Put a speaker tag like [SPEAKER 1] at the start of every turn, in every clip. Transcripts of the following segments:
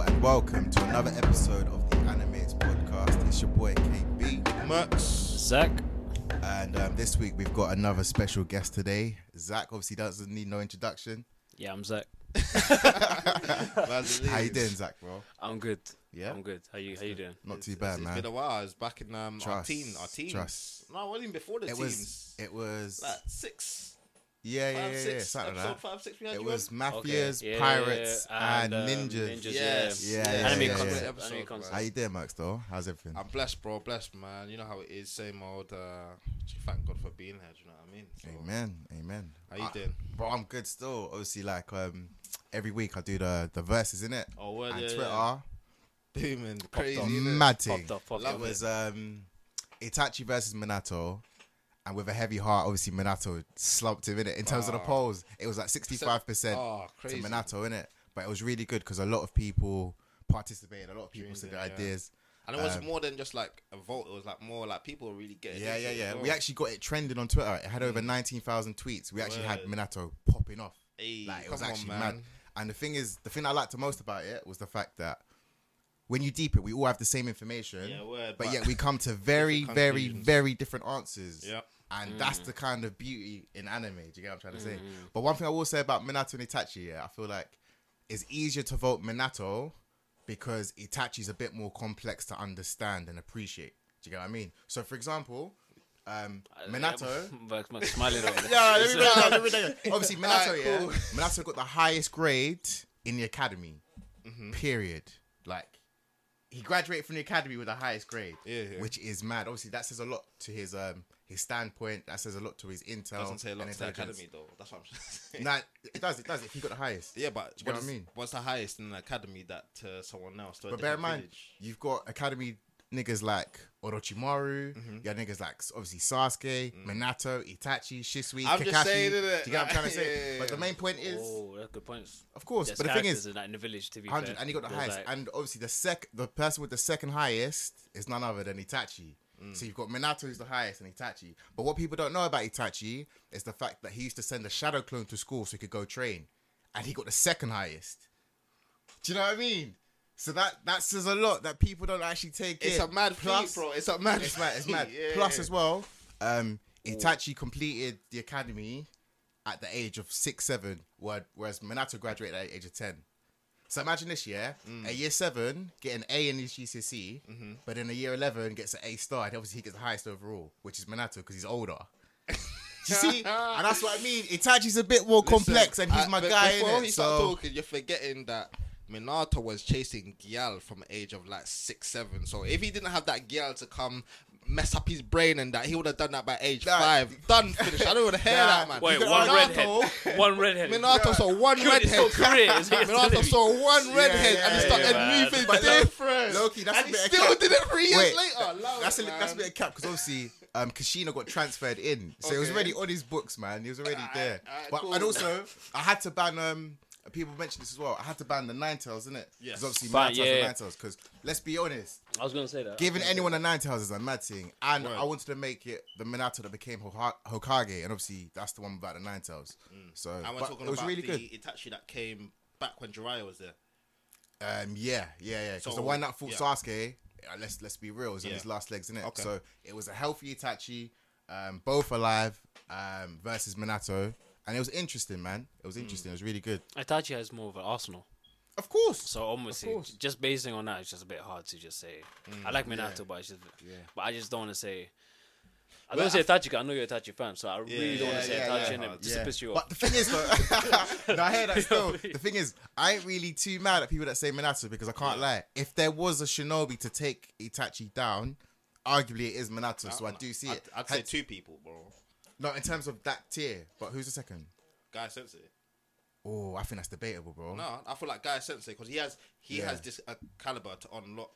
[SPEAKER 1] and welcome to another episode of the Animates Podcast. It's your boy KB,
[SPEAKER 2] Max.
[SPEAKER 3] Zach.
[SPEAKER 1] and um, this week we've got another special guest today. Zach obviously doesn't need no introduction.
[SPEAKER 3] Yeah, I'm Zach.
[SPEAKER 1] How you doing, Zach, bro?
[SPEAKER 3] I'm good.
[SPEAKER 1] Yeah?
[SPEAKER 3] I'm good. How you How you doing?
[SPEAKER 1] Not too bad,
[SPEAKER 2] It's
[SPEAKER 1] man.
[SPEAKER 2] been a while. I was back in um, our
[SPEAKER 1] Trust,
[SPEAKER 2] teen, our teens.
[SPEAKER 1] trust.
[SPEAKER 2] No, well, even before the
[SPEAKER 1] It
[SPEAKER 2] teens.
[SPEAKER 1] was, it was,
[SPEAKER 2] like six,
[SPEAKER 1] yeah, yeah,
[SPEAKER 2] five,
[SPEAKER 1] yeah, yeah,
[SPEAKER 2] six,
[SPEAKER 1] something like
[SPEAKER 2] episode
[SPEAKER 1] that.
[SPEAKER 2] five, six. We had
[SPEAKER 1] It
[SPEAKER 2] you
[SPEAKER 1] was
[SPEAKER 2] on.
[SPEAKER 1] mafias,
[SPEAKER 3] Yeah,
[SPEAKER 1] pirates,
[SPEAKER 3] yeah,
[SPEAKER 1] and,
[SPEAKER 3] um,
[SPEAKER 1] ninjas.
[SPEAKER 3] ninjas,
[SPEAKER 2] Yes,
[SPEAKER 1] Yeah,
[SPEAKER 2] yeah,
[SPEAKER 1] yeah,
[SPEAKER 3] Anime
[SPEAKER 1] yeah,
[SPEAKER 3] concept.
[SPEAKER 1] yeah.
[SPEAKER 2] Episode,
[SPEAKER 3] Anime concept.
[SPEAKER 1] How you doing, Max? Though, how's everything?
[SPEAKER 2] I'm blessed, bro. Blessed, man. You know how it is. Same old. Uh, thank God for being here. Do you know what I mean? So,
[SPEAKER 1] Amen, amen.
[SPEAKER 2] How you
[SPEAKER 1] I-
[SPEAKER 2] doing?
[SPEAKER 1] Bro, I'm good still. Obviously, like um, every week I do the the verses in it.
[SPEAKER 2] Oh, word,
[SPEAKER 1] and
[SPEAKER 2] yeah,
[SPEAKER 1] Twitter,
[SPEAKER 2] yeah. Booming, crazy.
[SPEAKER 1] the
[SPEAKER 2] innit?
[SPEAKER 1] mad thing.
[SPEAKER 3] Popped up, popped
[SPEAKER 2] Love
[SPEAKER 1] It was um, Itachi versus Minato, and with a heavy heart, obviously Minato slumped him in it. In terms of the
[SPEAKER 2] Ah.
[SPEAKER 1] polls, it was like sixty-five percent
[SPEAKER 2] Oh,
[SPEAKER 1] to
[SPEAKER 2] crazy.
[SPEAKER 1] Minato in it, but it was really good because a lot of people participated. A lot of people said their
[SPEAKER 2] yeah.
[SPEAKER 1] ideas.
[SPEAKER 2] And it was
[SPEAKER 1] Um,
[SPEAKER 2] more than just like a vote. It was like more like people were really getting.
[SPEAKER 1] Yeah, yeah, yeah.
[SPEAKER 2] as
[SPEAKER 1] We actually got it trending on Twitter. It had over nineteen thousand tweets. We actually had
[SPEAKER 2] Word.
[SPEAKER 1] Minato popping off.
[SPEAKER 2] Hey,
[SPEAKER 1] Like it was
[SPEAKER 2] come on,
[SPEAKER 1] actually mad. And the thing is, the thing I liked the most about it was the fact that when you deep it, we all have the same information,
[SPEAKER 2] Yeah, word,
[SPEAKER 1] but
[SPEAKER 2] but
[SPEAKER 1] yet we come to very, very, very different answers.
[SPEAKER 2] Yep.
[SPEAKER 1] And that's the kind of beauty in anime. Do you get what I'm trying to say?
[SPEAKER 2] Mm-hmm.
[SPEAKER 1] But one thing I will say about Minato and Itachi, yeah, I feel like it's easier to vote Minato because Itachi's a bit more complex to understand and appreciate. Do you get what I mean? So, for example, um, Minato.
[SPEAKER 3] Max, Max smiling.
[SPEAKER 1] Yeah, let me break it down, let me break it down. Obviously, Minato,
[SPEAKER 2] Alright,
[SPEAKER 1] yeah.
[SPEAKER 2] cool.
[SPEAKER 1] Minato got the highest grade in the academy.
[SPEAKER 2] Mm-hmm.
[SPEAKER 1] Period. Like, he graduated from the academy with the highest grade,
[SPEAKER 2] Yeah, yeah.
[SPEAKER 1] which is mad. Obviously, that says a lot to his um his standpoint. That says a lot to his intel.
[SPEAKER 2] Doesn't say a lot to the academy though. That's what I'm saying.
[SPEAKER 1] Nah, it does. It does. If he got the highest.
[SPEAKER 2] Yeah, but
[SPEAKER 1] Do you know
[SPEAKER 2] what's,
[SPEAKER 1] what I mean?
[SPEAKER 2] what's the highest in the academy that uh, someone else?
[SPEAKER 1] But bear in mind,
[SPEAKER 2] village?
[SPEAKER 1] you've got academy niggas like Orochimaru.
[SPEAKER 2] Mm-hmm.
[SPEAKER 1] You got niggas like obviously Sasuke, Minato, Itachi, Shisui,
[SPEAKER 2] I'm
[SPEAKER 1] Kakashi.
[SPEAKER 2] just saying, innit?
[SPEAKER 1] Do you get what I'm trying to
[SPEAKER 2] Yeah,
[SPEAKER 1] say?
[SPEAKER 2] yeah,
[SPEAKER 1] But the main point is,
[SPEAKER 3] Oh, that's good points.
[SPEAKER 1] of course.
[SPEAKER 3] There's
[SPEAKER 1] but the thing is,
[SPEAKER 3] in, that, in the village to be
[SPEAKER 1] hundred,
[SPEAKER 3] fair.
[SPEAKER 1] and he got the highest.
[SPEAKER 3] like-
[SPEAKER 1] and obviously, the sec, the person with the second highest is none other than Itachi.
[SPEAKER 2] Mm.
[SPEAKER 1] So you've got Minato who's the highest and Itachi. But what people don't know about Itachi is the fact that he used to send a shadow clone to school so he could go train, and he got the second highest. Do you know what I mean? So that that says a lot that people don't actually take
[SPEAKER 2] It's
[SPEAKER 1] in.
[SPEAKER 2] a mad
[SPEAKER 1] Plus-
[SPEAKER 2] feat, bro. It's a mad.
[SPEAKER 1] It's mad. It's mad.
[SPEAKER 2] yeah.
[SPEAKER 1] Plus, as well, um, Itachi completed the academy at the age of six, seven, whereas Minato graduated at the age of ten. So imagine this year,
[SPEAKER 2] Mm.
[SPEAKER 1] a year seven get an A in his GCSE,
[SPEAKER 2] Mm-hmm.
[SPEAKER 1] but in a year eleven gets an A star. And obviously, he gets the highest overall, which is Minato because he's older. You see? and that's what I mean. Itachi's a bit more complex, and he's
[SPEAKER 2] uh,
[SPEAKER 1] my guy.
[SPEAKER 2] Before he start
[SPEAKER 1] So
[SPEAKER 2] talking, you're forgetting that Minato was chasing Gyal from the age of like six, seven. So if he didn't have that Gyal to come mess up his brain and that, he would have done that by age
[SPEAKER 1] Nah.
[SPEAKER 2] five. Done, finished. I don't want to hear
[SPEAKER 1] Nah.
[SPEAKER 2] that, man.
[SPEAKER 3] Wait, one
[SPEAKER 1] got
[SPEAKER 3] redhead. One redhead.
[SPEAKER 2] Minato saw one
[SPEAKER 3] Killed his
[SPEAKER 2] redhead.
[SPEAKER 3] career. is what you're telling
[SPEAKER 2] Minato saw one redhead
[SPEAKER 1] yeah,
[SPEAKER 2] and he started
[SPEAKER 3] man.
[SPEAKER 2] moving
[SPEAKER 1] But look,
[SPEAKER 2] different.
[SPEAKER 1] Loki, that's
[SPEAKER 2] and
[SPEAKER 1] a bit of
[SPEAKER 2] still
[SPEAKER 1] cap.
[SPEAKER 2] did it three years
[SPEAKER 1] Wait,
[SPEAKER 2] later. Love
[SPEAKER 1] that's a
[SPEAKER 2] it,
[SPEAKER 1] that's a bit of cap because obviously um Kushina got transferred in, so it was already on his books, man. He was already
[SPEAKER 2] Alright,
[SPEAKER 1] there.
[SPEAKER 2] alright,
[SPEAKER 1] but
[SPEAKER 2] cool.
[SPEAKER 1] and also I had to ban um. People mentioned this as well. I had to ban the nine tails, innit?
[SPEAKER 2] Yes.
[SPEAKER 1] Because obviously
[SPEAKER 3] Ban-
[SPEAKER 1] nine tails
[SPEAKER 3] yeah.
[SPEAKER 1] are nine tails. Because let's be honest,
[SPEAKER 3] I was gonna say that.
[SPEAKER 1] giving anyone a nine tails is a mad thing, and
[SPEAKER 2] Right.
[SPEAKER 1] I wanted to make it the Minato that became Hokage, and obviously that's the one without the nine tails. So
[SPEAKER 2] And we're talking
[SPEAKER 1] it was
[SPEAKER 2] about
[SPEAKER 1] really
[SPEAKER 2] the
[SPEAKER 1] good.
[SPEAKER 2] Itachi that came back when Jiraiya was there.
[SPEAKER 1] Um, yeah, yeah, yeah. Because
[SPEAKER 2] So,
[SPEAKER 1] the one that fought
[SPEAKER 2] yeah.
[SPEAKER 1] Sasuke, uh, let's let's be real, was on his last legs, innit?
[SPEAKER 2] Okay.
[SPEAKER 1] So it was a healthy Itachi, um, both alive, um, versus Minato, and it was interesting, man. It was interesting. It was really good.
[SPEAKER 3] Itachi has more of an arsenal.
[SPEAKER 1] Of course.
[SPEAKER 3] So obviously,
[SPEAKER 1] course. Mm.
[SPEAKER 3] just basing on that, it's just a bit hard to just say. I like Minato, but it's just, but I just don't want to say. I don't
[SPEAKER 1] Well,
[SPEAKER 3] say Itachi. 'cause I know you're a Itachi fan, so I really don't want
[SPEAKER 2] yeah,
[SPEAKER 3] to say
[SPEAKER 2] yeah,
[SPEAKER 3] Itachi,
[SPEAKER 2] yeah.
[SPEAKER 3] and it just to piss you off.
[SPEAKER 1] But the thing is, though, no, I hear that still. The thing is, I ain't really too mad at people that say Minato because I can't lie. If there was a shinobi to take Itachi down, arguably it is Minato. So I do see
[SPEAKER 2] I'd,
[SPEAKER 1] it.
[SPEAKER 2] I'd say two people, bro.
[SPEAKER 1] Not in terms of that tier, but who's the second?
[SPEAKER 2] Guy Sensei.
[SPEAKER 1] Oh, I think that's debatable, bro.
[SPEAKER 2] No, I feel like Guy Sensei because he has he
[SPEAKER 1] Yeah.
[SPEAKER 2] has this uh, caliber to unlock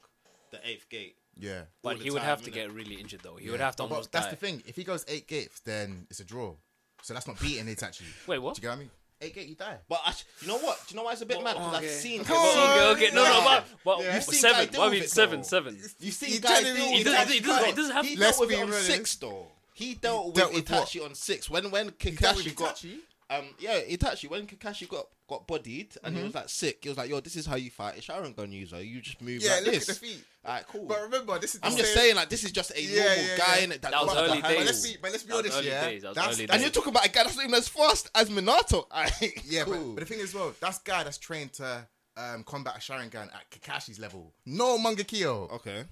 [SPEAKER 2] the eighth gate.
[SPEAKER 1] Yeah.
[SPEAKER 3] But
[SPEAKER 2] all the
[SPEAKER 3] he would
[SPEAKER 2] time,
[SPEAKER 3] have to
[SPEAKER 2] innit?
[SPEAKER 3] get really injured though. He
[SPEAKER 1] Yeah.
[SPEAKER 3] would have to
[SPEAKER 1] But- but That's
[SPEAKER 3] die.
[SPEAKER 1] the thing. If he goes eight gates, then it's a draw. So that's not beating Itachi.
[SPEAKER 3] Wait, what?
[SPEAKER 1] Do you get what I mean? Eight gate, you die.
[SPEAKER 2] But I, you know what? Do you know why it's a bit mad? Because
[SPEAKER 3] okay.
[SPEAKER 2] I've seen.
[SPEAKER 1] Come
[SPEAKER 3] Okay,
[SPEAKER 1] on.
[SPEAKER 3] okay, okay. No, no, but, but
[SPEAKER 1] Yeah.
[SPEAKER 2] You've seen
[SPEAKER 3] seven.
[SPEAKER 2] Guy deal
[SPEAKER 3] I
[SPEAKER 2] with
[SPEAKER 3] mean,
[SPEAKER 2] it,
[SPEAKER 3] seven,
[SPEAKER 2] though.
[SPEAKER 3] seven.
[SPEAKER 2] You see,
[SPEAKER 1] He
[SPEAKER 2] guy
[SPEAKER 1] generally-
[SPEAKER 2] deal
[SPEAKER 1] he
[SPEAKER 2] with
[SPEAKER 1] doesn't-
[SPEAKER 2] Itachi
[SPEAKER 3] he doesn't- he doesn't have-
[SPEAKER 2] He
[SPEAKER 1] Let's
[SPEAKER 2] with
[SPEAKER 1] be
[SPEAKER 2] it on
[SPEAKER 1] honest.
[SPEAKER 2] six though. He dealt with
[SPEAKER 1] dealt with what?
[SPEAKER 2] Itachi on six. When when
[SPEAKER 1] He dealt with
[SPEAKER 2] Kakashi got
[SPEAKER 1] Itachi?
[SPEAKER 2] um, yeah, Itachi when Kakashi got got bodied and
[SPEAKER 1] Mm-hmm.
[SPEAKER 2] he was like sick, he was like, "Yo, this is how you fight a Sharingan user. You just move
[SPEAKER 1] Yeah,
[SPEAKER 2] like
[SPEAKER 1] look
[SPEAKER 2] this."
[SPEAKER 1] at the feet.
[SPEAKER 2] Alright, cool.
[SPEAKER 1] But remember, this is. the
[SPEAKER 2] I'm just saying, like, this is just a
[SPEAKER 1] Yeah,
[SPEAKER 2] normal
[SPEAKER 1] yeah,
[SPEAKER 2] guy
[SPEAKER 1] yeah.
[SPEAKER 2] in it.
[SPEAKER 3] That was
[SPEAKER 2] got
[SPEAKER 3] early
[SPEAKER 2] the hand-
[SPEAKER 1] But
[SPEAKER 3] days.
[SPEAKER 1] let's be, but let's be honest,
[SPEAKER 3] early
[SPEAKER 1] yeah.
[SPEAKER 3] days, that was
[SPEAKER 1] That's,
[SPEAKER 3] early
[SPEAKER 1] that's
[SPEAKER 2] And you're talking about a guy that's not even as fast as Minato. Alright,
[SPEAKER 1] Yeah,
[SPEAKER 2] cool.
[SPEAKER 1] but, but the thing is, well, that's guy that's trained to um, combat a Sharingan at Kakashi's level. No Mangekyo.
[SPEAKER 2] okay.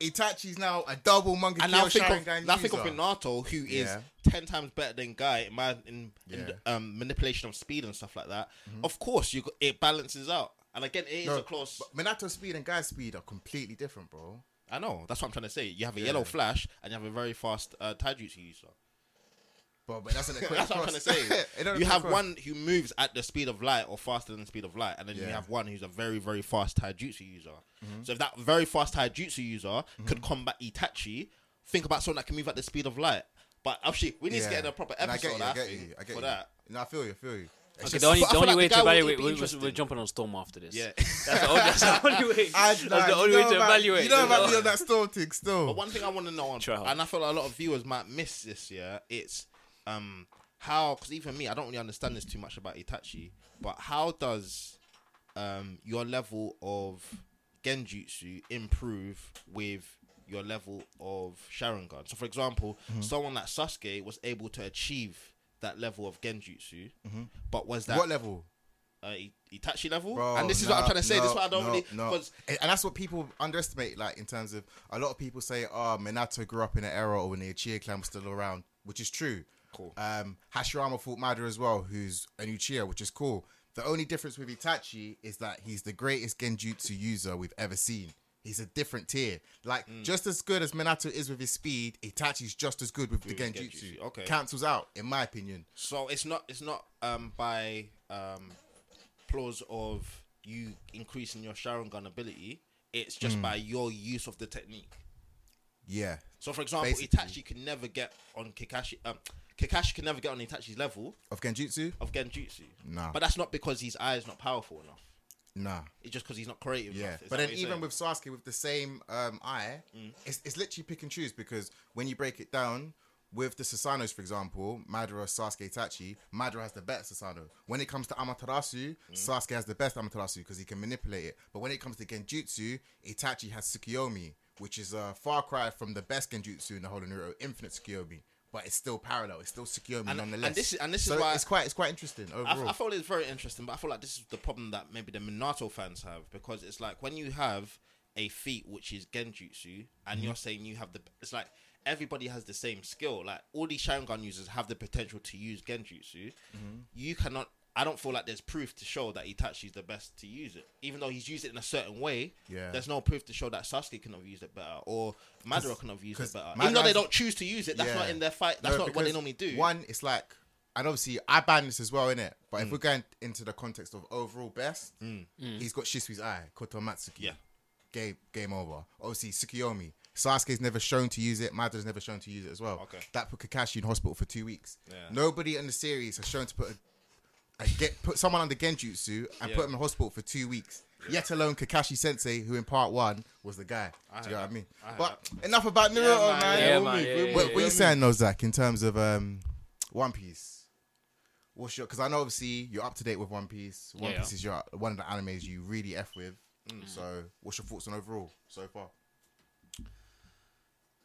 [SPEAKER 1] Itachi's now a double Mangekyo
[SPEAKER 2] And now think of think of Minato, who is
[SPEAKER 1] Yeah.
[SPEAKER 2] ten times better than Guy in man in, in
[SPEAKER 1] Yeah.
[SPEAKER 2] um, manipulation of speed and stuff like that. Of course, you it balances out. And again, it is
[SPEAKER 1] No,
[SPEAKER 2] a close.
[SPEAKER 1] but Minato's speed and Guy's speed are completely different, bro.
[SPEAKER 2] I know that's what I'm trying to say. You have a yellow flash and you have a very fast uh, taijutsu user.
[SPEAKER 1] But, but that's an
[SPEAKER 2] That's what I'm trying to say. you have one who moves at the speed of light or faster than the speed of light, and then you have one who's a very, very fast taijutsu user.
[SPEAKER 1] Mm-hmm.
[SPEAKER 2] So if that very fast taijutsu user could combat Itachi, think about someone that can move at the speed of light. But actually, we need to get in a proper
[SPEAKER 1] And
[SPEAKER 2] episode.
[SPEAKER 1] I
[SPEAKER 2] I,
[SPEAKER 1] get you, I get you, I get
[SPEAKER 2] for
[SPEAKER 1] you.
[SPEAKER 2] that.
[SPEAKER 1] No, I feel you, I feel you. It's
[SPEAKER 3] Okay,
[SPEAKER 1] just-
[SPEAKER 3] the only, the only
[SPEAKER 2] like
[SPEAKER 3] way
[SPEAKER 2] the
[SPEAKER 3] to
[SPEAKER 2] guy would
[SPEAKER 3] evaluate,
[SPEAKER 2] be
[SPEAKER 3] we,
[SPEAKER 2] interesting.
[SPEAKER 3] we're jumping on Storm after this.
[SPEAKER 2] Yeah.
[SPEAKER 3] That's the only, that's the only way.
[SPEAKER 1] I,
[SPEAKER 3] that's
[SPEAKER 1] nah,
[SPEAKER 3] the only way to
[SPEAKER 1] about-
[SPEAKER 3] evaluate.
[SPEAKER 1] You know about
[SPEAKER 3] know?
[SPEAKER 1] me on that storm thing still.
[SPEAKER 2] But one thing I want to know, on,
[SPEAKER 3] Try
[SPEAKER 2] and I feel like a lot of viewers might miss this, yeah, it's um how because even me, I don't really understand this too much about Itachi, but how does um your level of Genjutsu improve with your level of Sharingan? So, for example,
[SPEAKER 1] Mm-hmm.
[SPEAKER 2] someone like Sasuke was able to achieve that level of Genjutsu, but was that
[SPEAKER 1] Mm-hmm. what level?
[SPEAKER 2] uh, Itachi level?
[SPEAKER 1] Bro,
[SPEAKER 2] and this is
[SPEAKER 1] no,
[SPEAKER 2] what I'm trying to say. this is what I don't
[SPEAKER 1] no,
[SPEAKER 2] really
[SPEAKER 1] no.
[SPEAKER 2] because
[SPEAKER 1] And and that's what people underestimate, like in terms of a lot of people say, "Oh, Minato grew up in an era when the Uchiha clan was still around," which is true.
[SPEAKER 2] Cool.
[SPEAKER 1] Um, Hashirama fought Madara as well, who's an Uchiha, which is cool. The only difference with Itachi is that he's the greatest Genjutsu user we've ever seen. He's a different tier. Like
[SPEAKER 2] Mm.
[SPEAKER 1] just as good as Minato is with his speed, Itachi's just as good with the Genjutsu.
[SPEAKER 2] Genjutsu, okay.
[SPEAKER 1] cancels out, in my opinion.
[SPEAKER 2] So it's not it's not um by um clause of you increasing your Sharingan ability. It's just by your use of the technique.
[SPEAKER 1] Yeah,
[SPEAKER 2] So for example,
[SPEAKER 1] Basically.
[SPEAKER 2] Itachi can never get on Kakashi. Um, Kakashi can never get on Itachi's level
[SPEAKER 1] of Genjutsu,
[SPEAKER 2] of Genjutsu.
[SPEAKER 1] Nah.
[SPEAKER 2] But that's not because his eye is not powerful enough.
[SPEAKER 1] nah.
[SPEAKER 2] It's just because he's not creative
[SPEAKER 1] Yeah,
[SPEAKER 2] enough. Is
[SPEAKER 1] but
[SPEAKER 2] that
[SPEAKER 1] then
[SPEAKER 2] what you're
[SPEAKER 1] even
[SPEAKER 2] saying?
[SPEAKER 1] with Sasuke with the same um, eye,
[SPEAKER 2] Mm.
[SPEAKER 1] it's, it's literally pick and choose because when you break it down with the Susanoos, for example, Madara, Sasuke, Itachi, Madara has the best Susanoo. When it comes to Amaterasu,
[SPEAKER 2] Mm.
[SPEAKER 1] Sasuke has the best Amaterasu because he can manipulate it. But when it comes to Genjutsu, Itachi has Tsukiyomi, which is a far cry from the best Genjutsu in the whole of Naruto, Infinite Tsukiyomi. But it's still parallel. It's still Tsukiyomi
[SPEAKER 2] And-
[SPEAKER 1] nonetheless.
[SPEAKER 2] and this is- and this is
[SPEAKER 1] So
[SPEAKER 2] why-
[SPEAKER 1] it's quite it's quite interesting
[SPEAKER 2] I,
[SPEAKER 1] overall.
[SPEAKER 2] I feel it's very interesting, but I feel like this is the problem that maybe the Minato fans have because it's like when you have a feat which is Genjutsu and you're mhm. saying you have the it's like everybody has the same skill. Like all these Sharingan users have the potential to use Genjutsu. Mm-hmm. You cannot. I don't feel like there's proof to show that Itachi's the best to use it, even though he's used it in a certain way.
[SPEAKER 1] Yeah.
[SPEAKER 2] There's no proof to show that Sasuke couldn't have used it better or Madara couldn't have used it better.
[SPEAKER 1] Madara
[SPEAKER 2] Even though they don't choose to use it, that's
[SPEAKER 1] Yeah.
[SPEAKER 2] not in their fight. That's
[SPEAKER 1] No,
[SPEAKER 2] not what they normally do.
[SPEAKER 1] One, it's like, and obviously I ban this as well, innit? But
[SPEAKER 2] Mm.
[SPEAKER 1] if we're going into the context of overall best, he's got Shisui's eye, Koto Matsuki.
[SPEAKER 2] Yeah.
[SPEAKER 1] Game, game over. Obviously, Tsukiyomi. Sasuke's never shown to use it. Madara's never shown to use it as well.
[SPEAKER 2] Okay.
[SPEAKER 1] That put Kakashi in hospital for two weeks.
[SPEAKER 2] Yeah.
[SPEAKER 1] Nobody in the series has shown to put a, a get put someone under Genjutsu and
[SPEAKER 2] Yeah.
[SPEAKER 1] put him in hospital for two weeks. Yet alone Kakashi Sensei, who in part one was the guy.
[SPEAKER 2] I
[SPEAKER 1] Do you know
[SPEAKER 2] heard
[SPEAKER 1] what I mean?
[SPEAKER 2] I heard
[SPEAKER 1] But enough about Naruto,
[SPEAKER 2] man,
[SPEAKER 1] man.
[SPEAKER 3] yeah,
[SPEAKER 2] we'll
[SPEAKER 3] man,
[SPEAKER 2] move,
[SPEAKER 3] yeah, yeah,
[SPEAKER 1] What,
[SPEAKER 2] move,
[SPEAKER 1] what you
[SPEAKER 2] we'll
[SPEAKER 1] saying, though, Zach, in terms of um, One Piece? What's your? Because I know obviously you're up to date with One Piece. One
[SPEAKER 3] Yeah.
[SPEAKER 1] Piece is your one of the animes you really f with.
[SPEAKER 2] Mm.
[SPEAKER 1] So, what's your thoughts on overall so far?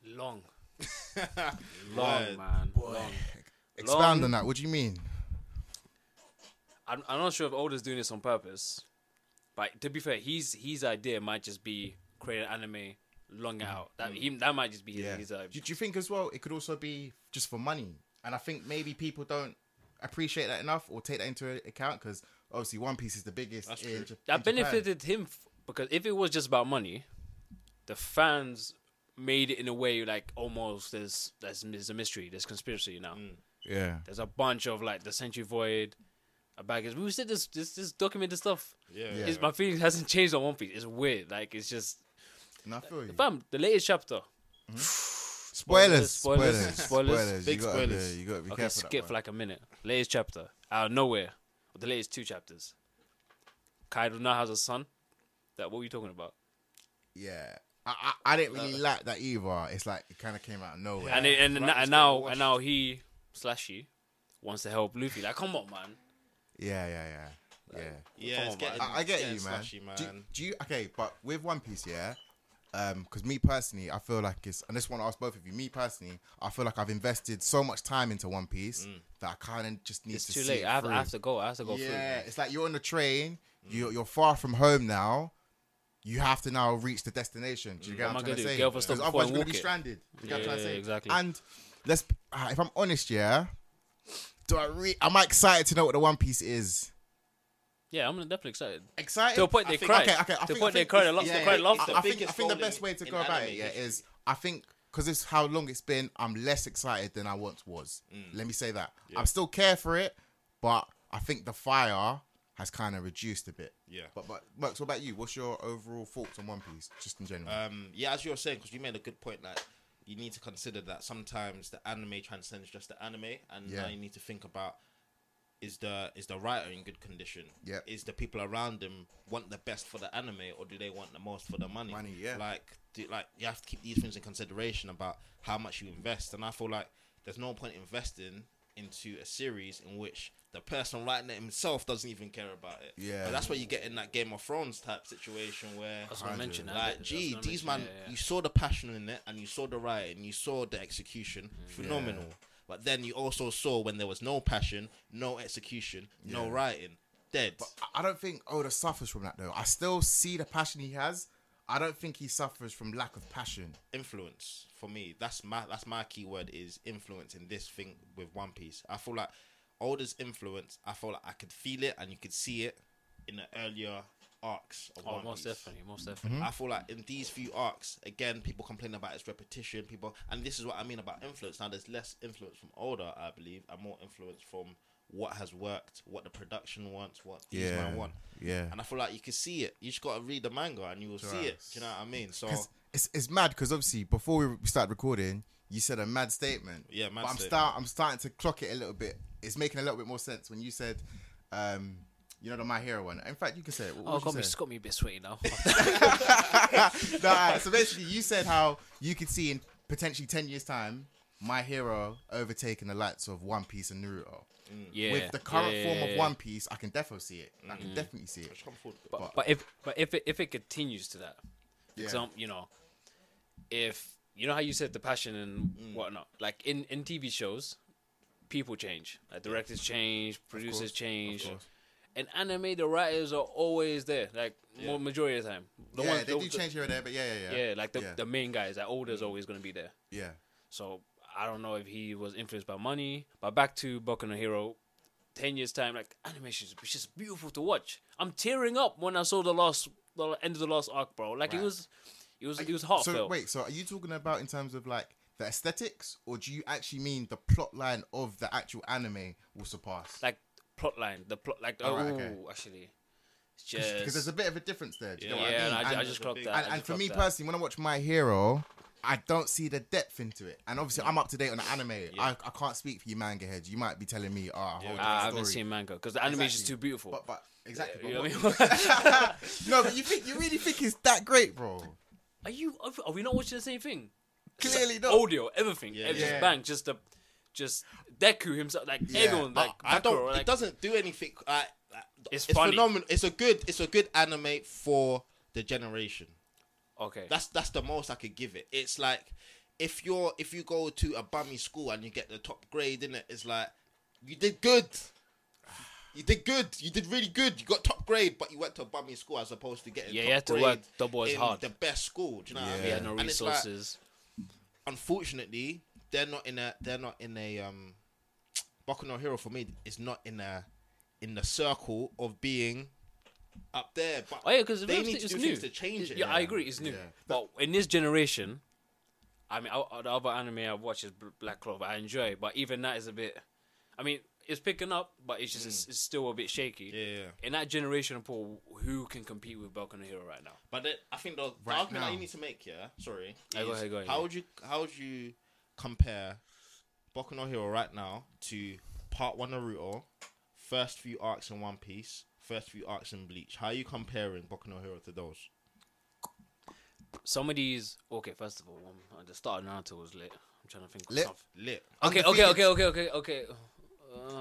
[SPEAKER 3] Long. Long,
[SPEAKER 2] Word.
[SPEAKER 3] man. Long.
[SPEAKER 1] Expand
[SPEAKER 3] Long-
[SPEAKER 1] on that. What do you mean?
[SPEAKER 3] I'm, I'm not sure if Oda's doing this on purpose, but to be fair, his his idea might just be create an anime, long mm. out. That mm. he, that might just be his,
[SPEAKER 1] Yeah.
[SPEAKER 3] his uh,
[SPEAKER 1] Do, do you think as well it could also be just for money? And I think maybe people don't appreciate that enough or take that into account because obviously One Piece is the biggest.
[SPEAKER 2] That's
[SPEAKER 1] in
[SPEAKER 2] true.
[SPEAKER 1] Ja- in
[SPEAKER 3] that
[SPEAKER 1] Japan.
[SPEAKER 3] benefited him f- because if it was just about money, the fans made it in a way like almost there's there's, there's a mystery, there's conspiracy now. Mm.
[SPEAKER 1] Yeah.
[SPEAKER 3] There's a bunch of like the Century Void, a bag is we said this this this documented stuff.
[SPEAKER 2] Yeah.
[SPEAKER 1] Yeah.
[SPEAKER 3] It's, my feelings hasn't changed on One Piece. It's weird. Like it's just
[SPEAKER 1] And I feel you.
[SPEAKER 3] fam. The latest chapter. Mm-hmm.
[SPEAKER 1] Spoilers.
[SPEAKER 3] Spoilers,
[SPEAKER 1] Spoilers.
[SPEAKER 3] spoilers.
[SPEAKER 1] Spoilers.
[SPEAKER 2] Big
[SPEAKER 1] you gotta,
[SPEAKER 2] spoilers.
[SPEAKER 1] Be, you gotta be
[SPEAKER 3] Okay,
[SPEAKER 1] careful.
[SPEAKER 3] skip for like a minute. Latest chapter out of nowhere. The latest two chapters. Kaido now has a son. That what were you talking about?
[SPEAKER 1] Yeah. I, I, I didn't really uh, like that either. It's like it kind of came out of nowhere.
[SPEAKER 3] and it, and,
[SPEAKER 2] right,
[SPEAKER 3] and now and now he slash he wants to help Luffy. Like, come on, man.
[SPEAKER 1] Yeah, yeah, yeah, yeah.
[SPEAKER 2] Yeah, it's
[SPEAKER 3] on,
[SPEAKER 2] getting.
[SPEAKER 1] I, I get
[SPEAKER 2] getting
[SPEAKER 1] you, man.
[SPEAKER 2] slushy, man.
[SPEAKER 1] Do, do you okay? But with One Piece, yeah. Um, because me personally, I feel like it's, and this one I ask both of you. Me personally, I feel like I've invested so much time into One Piece that I kind of just need
[SPEAKER 3] It's
[SPEAKER 1] to
[SPEAKER 3] too
[SPEAKER 1] see
[SPEAKER 3] late.
[SPEAKER 1] it
[SPEAKER 3] I have. I have to go. I have to go
[SPEAKER 1] yeah,
[SPEAKER 3] man.
[SPEAKER 1] it's like you're on the train. You're you're far from home now. You have to now reach the destination. Do you get
[SPEAKER 3] What
[SPEAKER 1] what
[SPEAKER 3] I
[SPEAKER 1] I'm trying to say?
[SPEAKER 3] Get off a stop
[SPEAKER 1] Because otherwise you're gonna be
[SPEAKER 3] it?
[SPEAKER 1] stranded. Do you get what I'm trying to say?
[SPEAKER 3] exactly.
[SPEAKER 1] And let's, uh, if I'm honest, yeah. Do I re- am I excited to know what the One Piece is?
[SPEAKER 3] Yeah, I'm definitely excited.
[SPEAKER 1] Excited
[SPEAKER 3] To a point
[SPEAKER 2] I
[SPEAKER 3] they
[SPEAKER 2] think-
[SPEAKER 3] cried.
[SPEAKER 1] Okay, okay. I
[SPEAKER 3] to
[SPEAKER 1] think,
[SPEAKER 3] a point they cried.
[SPEAKER 1] it's-
[SPEAKER 3] They lost.
[SPEAKER 1] yeah,
[SPEAKER 3] They cried
[SPEAKER 1] I-
[SPEAKER 3] laughter.
[SPEAKER 1] I, think, I think the best way to go about it, yeah, is I think because it's how long it's been. I'm less excited than I once was.
[SPEAKER 2] Mm.
[SPEAKER 1] Let me say that. I'm still care for it, but I think the fire has kind of reduced a bit.
[SPEAKER 2] Yeah.
[SPEAKER 1] But but Mercs, what about you? What's your overall thoughts on One Piece, just in general?
[SPEAKER 2] Um, yeah, as you were saying, because you made a good point that you need to consider that sometimes the anime transcends just the anime, and
[SPEAKER 1] Yeah.
[SPEAKER 2] now you need to think about is the is the writer in good condition?
[SPEAKER 1] Yeah.
[SPEAKER 2] Is the people around him want the best for the anime, or do they want the most for the money?
[SPEAKER 1] Money, yeah.
[SPEAKER 2] Like, do, like you have to keep these things in consideration about how much you invest, and I feel like there's no point investing into a series in which the person writing it himself doesn't even care about it.
[SPEAKER 1] Yeah.
[SPEAKER 2] But that's what you get in that Game of Thrones type situation where
[SPEAKER 3] That's what I
[SPEAKER 1] Hundred.
[SPEAKER 3] mentioned. I-
[SPEAKER 2] like, gee, these man,
[SPEAKER 3] yeah, yeah.
[SPEAKER 2] you saw the passion in it, and you saw the writing, you saw the execution, mm. phenomenal. But then you also saw when there was no passion, no execution, no
[SPEAKER 1] Yeah.
[SPEAKER 2] writing, dead.
[SPEAKER 1] But I don't think oh, Oda suffers from that though. I still see the passion he has. I don't think he suffers from lack of passion.
[SPEAKER 2] influence for me. That's my that's my key word is influence in this thing with One Piece. I feel like Oda's influence. I feel like I could feel it and you could see it in the earlier arcs of
[SPEAKER 3] Oh,
[SPEAKER 2] One
[SPEAKER 3] most
[SPEAKER 2] Piece.
[SPEAKER 3] definitely, most mhm. definitely.
[SPEAKER 2] I feel like in these few arcs, again, people complain about its repetition. People, and this is what I mean about influence. Now, there's less influence from Oda, I believe, and more influence from what has worked, what the production wants, what these
[SPEAKER 1] Yeah,
[SPEAKER 2] man want.
[SPEAKER 1] yeah.
[SPEAKER 2] And I feel like you can see it. You just got to read the manga, and you will see it. Do you know what I mean? So
[SPEAKER 1] it's it's mad because obviously before we started recording, you said a mad statement.
[SPEAKER 2] Yeah, mad
[SPEAKER 1] But I'm
[SPEAKER 2] statement.
[SPEAKER 1] start I'm starting to clock it a little bit. It's making a little bit more sense when you said, um, you know, the My Hero one. In fact, you can say it. What,
[SPEAKER 3] Oh,
[SPEAKER 1] what
[SPEAKER 3] got me, it's got me a bit sweaty now.
[SPEAKER 1] nah, so basically, you said how you could see in potentially ten years' time, My Hero overtaking the likes of One Piece and Naruto. Mm.
[SPEAKER 3] yeah.
[SPEAKER 1] With the current
[SPEAKER 3] yeah,
[SPEAKER 1] form of. One Piece, I can definitely see it. I can mm. definitely see it.
[SPEAKER 2] just come forward.
[SPEAKER 3] But, but if but if it, if it continues to that,
[SPEAKER 1] Yeah.
[SPEAKER 3] example, you know, if you know how you said the passion and mm. whatnot, like in in TV shows, people change, like directors change, producers
[SPEAKER 1] course,
[SPEAKER 3] change. In anime, the writers are always there, like more majority of the time. The
[SPEAKER 1] yeah,
[SPEAKER 3] ones-
[SPEAKER 1] they
[SPEAKER 3] the-
[SPEAKER 1] do change here and there, but yeah, yeah, yeah.
[SPEAKER 3] Yeah, like the,
[SPEAKER 1] yeah.
[SPEAKER 3] the main guys, like Oda's mm. always gonna be there.
[SPEAKER 1] yeah.
[SPEAKER 3] So I don't know if he was influenced by money, but back to Boku no Hero, ten years time, like animation is just beautiful to watch. I'm tearing up when I saw the last, the end of the last arc, bro. Like it was, it was, it was heartfelt.
[SPEAKER 1] So wait, so are you talking about in terms of like the aesthetics, or do you actually mean the plot line of the actual anime will surpass?
[SPEAKER 3] like plot line, the plot, like
[SPEAKER 1] Oh,
[SPEAKER 3] oh,
[SPEAKER 1] right, okay.
[SPEAKER 3] actually,
[SPEAKER 1] Because there's a bit of a difference there. Do you
[SPEAKER 2] Yeah,
[SPEAKER 1] know what
[SPEAKER 3] yeah,
[SPEAKER 1] I
[SPEAKER 3] and
[SPEAKER 1] mean?
[SPEAKER 3] I, ju- I just
[SPEAKER 2] a
[SPEAKER 3] clocked that.
[SPEAKER 1] and, and for me
[SPEAKER 3] that.
[SPEAKER 1] personally, when I watch My Hero, I don't see the depth into it. And obviously, I'm up to date on the anime. I, I can't speak for you manga heads. You might be telling me, oh, a whole
[SPEAKER 3] I
[SPEAKER 1] different
[SPEAKER 3] haven't seen manga because the animation is
[SPEAKER 1] just
[SPEAKER 3] too beautiful.
[SPEAKER 1] But, but exactly.
[SPEAKER 3] You
[SPEAKER 1] but
[SPEAKER 3] know
[SPEAKER 1] what-
[SPEAKER 3] what I mean?
[SPEAKER 1] no, but you think you really think it's that great, bro?
[SPEAKER 3] Are you? Are we not watching the same thing?
[SPEAKER 1] Clearly not.
[SPEAKER 3] Audio, everything,
[SPEAKER 2] Yeah,
[SPEAKER 3] Every-
[SPEAKER 1] yeah.
[SPEAKER 3] just bang, just the, just Deku himself, like
[SPEAKER 1] Yeah.
[SPEAKER 3] everyone, like
[SPEAKER 2] I don't.
[SPEAKER 3] Bakugo, like,
[SPEAKER 2] it doesn't do anything. Uh,
[SPEAKER 3] It's
[SPEAKER 2] it's
[SPEAKER 3] funny.
[SPEAKER 2] phenomenal. It's a good. It's a good anime for the generation.
[SPEAKER 3] Okay,
[SPEAKER 2] That's that's the most I could give it. It's like if you're if you go to a bummy school and you get the top grade in it, it's like you did good. You did good. You did really good. You got top grade, but you went to a bummy school as opposed to getting
[SPEAKER 3] Yeah,
[SPEAKER 2] top
[SPEAKER 3] you had to
[SPEAKER 2] grade
[SPEAKER 3] work double as
[SPEAKER 2] in
[SPEAKER 3] hard.
[SPEAKER 2] The best school. Do you know what I mean?
[SPEAKER 3] we had no
[SPEAKER 2] And it's like,
[SPEAKER 3] resources.
[SPEAKER 2] Unfortunately, they're not in a. They're not in a. Um, Boku no Hero for me is not in a in the circle of being up there. But
[SPEAKER 3] Oh yeah, because
[SPEAKER 2] they need
[SPEAKER 3] it's
[SPEAKER 2] to do
[SPEAKER 3] new.
[SPEAKER 2] things to change it.
[SPEAKER 3] Yeah, I agree, it's new.
[SPEAKER 1] Yeah.
[SPEAKER 3] But in this generation, I mean, I, the other anime I watch is Black Clover. I enjoy, it, but even that is a bit. I mean, it's picking up, but it's just it's, it's still a bit shaky.
[SPEAKER 2] Mm. Yeah, yeah.
[SPEAKER 3] In that generation, of Paul, who can compete with Boku no Hero right now?
[SPEAKER 2] But then, I think the, the
[SPEAKER 1] Right
[SPEAKER 2] argument that you need to make, yeah, sorry,
[SPEAKER 3] Yeah, go ahead, go ahead,
[SPEAKER 2] how
[SPEAKER 3] yeah.
[SPEAKER 2] would you how would you compare Boku no Hero right now to Part One Naruto, first few arcs in One Piece, first few arcs in Bleach? How are you comparing Boku no Hero to those?
[SPEAKER 3] Some of these, okay, first of all, um, at the start of Naruto was lit. I'm trying to think. of
[SPEAKER 1] Lit?
[SPEAKER 3] something.
[SPEAKER 2] Lit.
[SPEAKER 3] Okay, okay, okay, okay, okay, okay.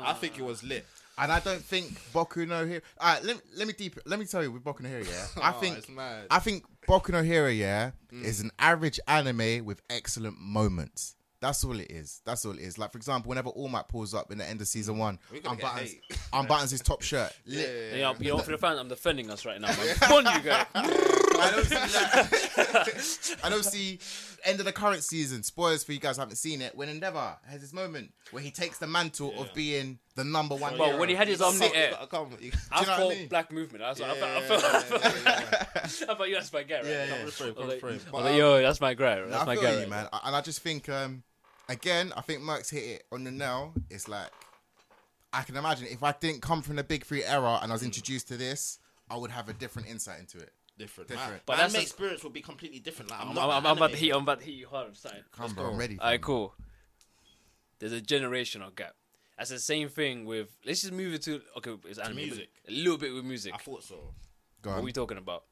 [SPEAKER 2] I think it was lit.
[SPEAKER 1] And I don't think Boku no Hero. All right, let, me- let me deep. Let me tell you with Boku no Hero, yeah. I
[SPEAKER 2] Oh,
[SPEAKER 1] think
[SPEAKER 2] it's mad.
[SPEAKER 1] I think Boku no Hero, yeah,
[SPEAKER 2] Mm.
[SPEAKER 1] is an average anime with excellent moments. That's all it is. That's all it is. Like for example, whenever All Might pulls up in the end of season one,
[SPEAKER 2] We're gonna get
[SPEAKER 1] unbuttons,
[SPEAKER 2] hate.
[SPEAKER 1] unbuttons his top shirt.
[SPEAKER 2] Yeah,
[SPEAKER 1] Lit.
[SPEAKER 3] Yeah, you know, for the fans, I'm defending us right now, man. Bond you guys.
[SPEAKER 1] I don't see that. I don't see end of the current season. Spoilers for you guys who haven't seen it. When Endeavor has his moment where he takes the mantle of being the number one.
[SPEAKER 3] Well,
[SPEAKER 1] hero.
[SPEAKER 3] when he had his arm in the air,
[SPEAKER 2] I can't- you-
[SPEAKER 3] I
[SPEAKER 1] you know I
[SPEAKER 3] felt
[SPEAKER 1] mean?
[SPEAKER 3] black movement. That's what I
[SPEAKER 2] Yeah,
[SPEAKER 3] felt. I felt,
[SPEAKER 2] yeah, yeah, yeah.
[SPEAKER 3] I felt you. That's my guy, right?
[SPEAKER 1] Yeah, yeah.
[SPEAKER 3] I was
[SPEAKER 2] Frame,
[SPEAKER 3] like,
[SPEAKER 2] frame.
[SPEAKER 3] I was
[SPEAKER 2] But,
[SPEAKER 3] like,
[SPEAKER 2] um,
[SPEAKER 3] yo, that's my guy. That's
[SPEAKER 1] I
[SPEAKER 3] my
[SPEAKER 1] feel
[SPEAKER 3] guy,
[SPEAKER 1] you,
[SPEAKER 3] right?
[SPEAKER 1] man. And I just think, um, again, I think Merck's hit it on the nail. It's like I can imagine if I didn't come from the Big Three era and I was introduced to this, I would have a different insight into it.
[SPEAKER 2] Different.
[SPEAKER 1] Different.
[SPEAKER 2] But
[SPEAKER 3] But
[SPEAKER 2] my
[SPEAKER 3] that's
[SPEAKER 2] anime experience will be completely different. Like, I'm,
[SPEAKER 3] I'm,
[SPEAKER 2] not.
[SPEAKER 3] I'm, I'm about to
[SPEAKER 2] anime
[SPEAKER 3] hit. I'm about to hit you hard. Sorry.
[SPEAKER 1] Come, bro, I'm ready.
[SPEAKER 3] All right, cool. There's a generational gap. That's the same thing with. Let's just move it to okay. It's anime, but
[SPEAKER 2] music.
[SPEAKER 3] A little bit with music.
[SPEAKER 2] I thought so.
[SPEAKER 1] Go
[SPEAKER 3] What
[SPEAKER 1] on.
[SPEAKER 3] are we talking about?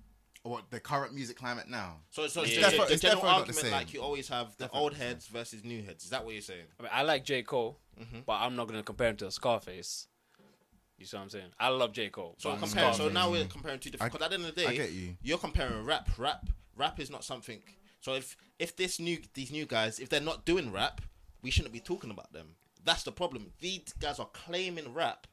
[SPEAKER 1] What the current music climate now?
[SPEAKER 2] So, so it's
[SPEAKER 3] Yeah.
[SPEAKER 2] the,
[SPEAKER 3] It's
[SPEAKER 2] the,
[SPEAKER 1] it's
[SPEAKER 2] general
[SPEAKER 1] definitely not the
[SPEAKER 2] argument,
[SPEAKER 1] same.
[SPEAKER 2] like you always have the
[SPEAKER 1] Definitely
[SPEAKER 2] old
[SPEAKER 1] not the
[SPEAKER 2] heads versus new heads. Is that what you're saying?
[SPEAKER 3] I mean, I like J Cole,
[SPEAKER 2] Mm-hmm.
[SPEAKER 3] but I'm not gonna compare him to a Scarface. You see what I'm saying? I love J Cole.
[SPEAKER 2] So
[SPEAKER 3] but
[SPEAKER 2] compare. So now we're comparing two different.
[SPEAKER 1] I-
[SPEAKER 2] Because at the end of the day,
[SPEAKER 1] I get you.
[SPEAKER 2] You're comparing rap. Rap. Rap is not something. So if if this new these new guys, if they're not doing rap, we shouldn't be talking about them. That's the problem. These guys are claiming rap,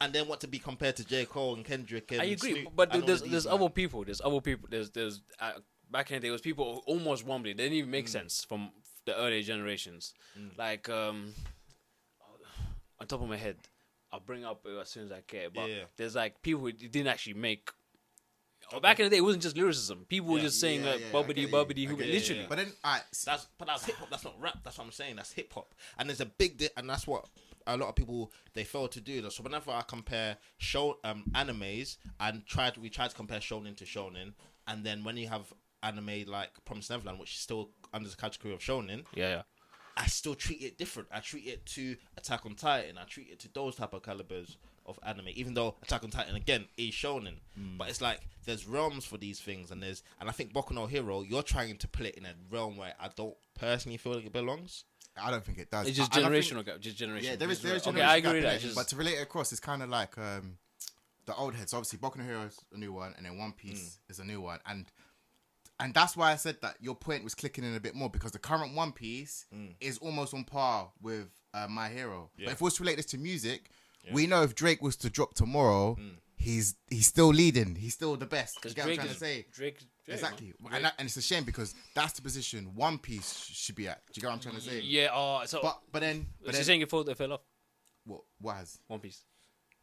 [SPEAKER 2] and then want to be compared to J Cole and Kendrick. And
[SPEAKER 3] I agree,
[SPEAKER 2] Snoop
[SPEAKER 3] but
[SPEAKER 2] and
[SPEAKER 3] there's there's other people. There's other people. There's there's uh, back in the day, it was people almost wobbly. They didn't even
[SPEAKER 2] Mm.
[SPEAKER 3] make sense from the earlier generations. Like um, on top of my head, I'll bring up uh, as soon as I can. But
[SPEAKER 2] Yeah.
[SPEAKER 3] there's like people who didn't actually make. Back in the day, it wasn't just lyricism. People were just saying
[SPEAKER 1] Yeah,
[SPEAKER 3] like
[SPEAKER 1] yeah, I
[SPEAKER 3] bubbly
[SPEAKER 1] get you.
[SPEAKER 3] bubbly,
[SPEAKER 1] I
[SPEAKER 3] who literally.
[SPEAKER 2] Yeah.
[SPEAKER 1] But then, I
[SPEAKER 2] That's but that's hip hop. That's not rap. That's what I'm saying. That's hip hop. And there's a big di- and that's what a lot of people they fail to do. So whenever I compare show um animes and tried we tried to compare shonen to shonen, and then when you have anime like Promised Neverland, which is still under the category of shonen,
[SPEAKER 3] Yeah, yeah.
[SPEAKER 2] I still treat it different. I treat it to Attack on Titan. I treat it to those type of calibers of anime. Even though Attack on Titan again is shonen, but it's like there's realms for these things, and there's and I think Boku no Hero, you're trying to put it in a realm where I don't personally feel like it belongs.
[SPEAKER 1] I don't think it does.
[SPEAKER 3] It's just
[SPEAKER 1] I- and I think-
[SPEAKER 3] generational gap. Just generational.
[SPEAKER 1] Yeah, there is. There is
[SPEAKER 3] okay, I agree with that. Just,
[SPEAKER 1] But to relate it across, it's kind of like um, the old heads. Obviously, Boku no Hero is a new one, and then One Piece
[SPEAKER 2] Mm.
[SPEAKER 1] is a new one, and and that's why I said that your point was clicking in a bit more because the current One Piece is almost on par with uh, My Hero.
[SPEAKER 2] Mm. Yeah.
[SPEAKER 1] But if we was to relate this to music, we know if Drake was to drop tomorrow, he's he's still leading. He's still the best. You get what I'm trying
[SPEAKER 3] is
[SPEAKER 1] to say?
[SPEAKER 3] Drake. Drake,
[SPEAKER 1] Exactly,
[SPEAKER 3] man.
[SPEAKER 1] and, that, and it's a shame because that's the position One Piece should be at. Do you get what I'm trying to say?
[SPEAKER 3] Yeah. Oh, so
[SPEAKER 1] But but then but then
[SPEAKER 3] saying it fell, it fell off.
[SPEAKER 1] what, what has
[SPEAKER 3] One Piece.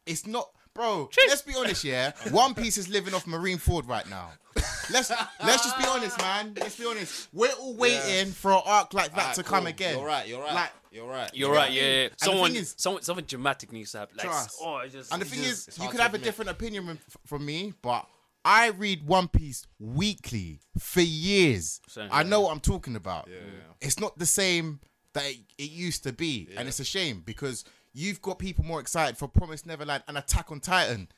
[SPEAKER 1] It's not, bro. Let's be honest, yeah. One Piece is living off Marineford right now. Let's let's just be honest, man. Let's be honest. We're all waiting for an arc like that
[SPEAKER 2] Alright,
[SPEAKER 1] to
[SPEAKER 2] cool.
[SPEAKER 1] come again.
[SPEAKER 2] You're right. You're right.
[SPEAKER 1] Like,
[SPEAKER 2] you're right.
[SPEAKER 3] You're
[SPEAKER 1] Yeah.
[SPEAKER 3] right. Yeah. yeah.
[SPEAKER 1] And the
[SPEAKER 3] Someone,
[SPEAKER 1] thing is-
[SPEAKER 3] someone, something dramatic needs to happen. Like,
[SPEAKER 1] Trust.
[SPEAKER 3] oh, it just.
[SPEAKER 1] and the
[SPEAKER 3] it
[SPEAKER 1] thing
[SPEAKER 3] just-
[SPEAKER 1] is, you could
[SPEAKER 2] to
[SPEAKER 1] have a different opinion from, from me, but I read One Piece weekly for years.
[SPEAKER 3] Same,
[SPEAKER 1] I
[SPEAKER 3] yeah.
[SPEAKER 1] know what I'm talking about.
[SPEAKER 2] Yeah, yeah.
[SPEAKER 1] It's not the same that it, it used to be, and it's a shame because you've got people more excited for Promise Neverland and Attack on Titan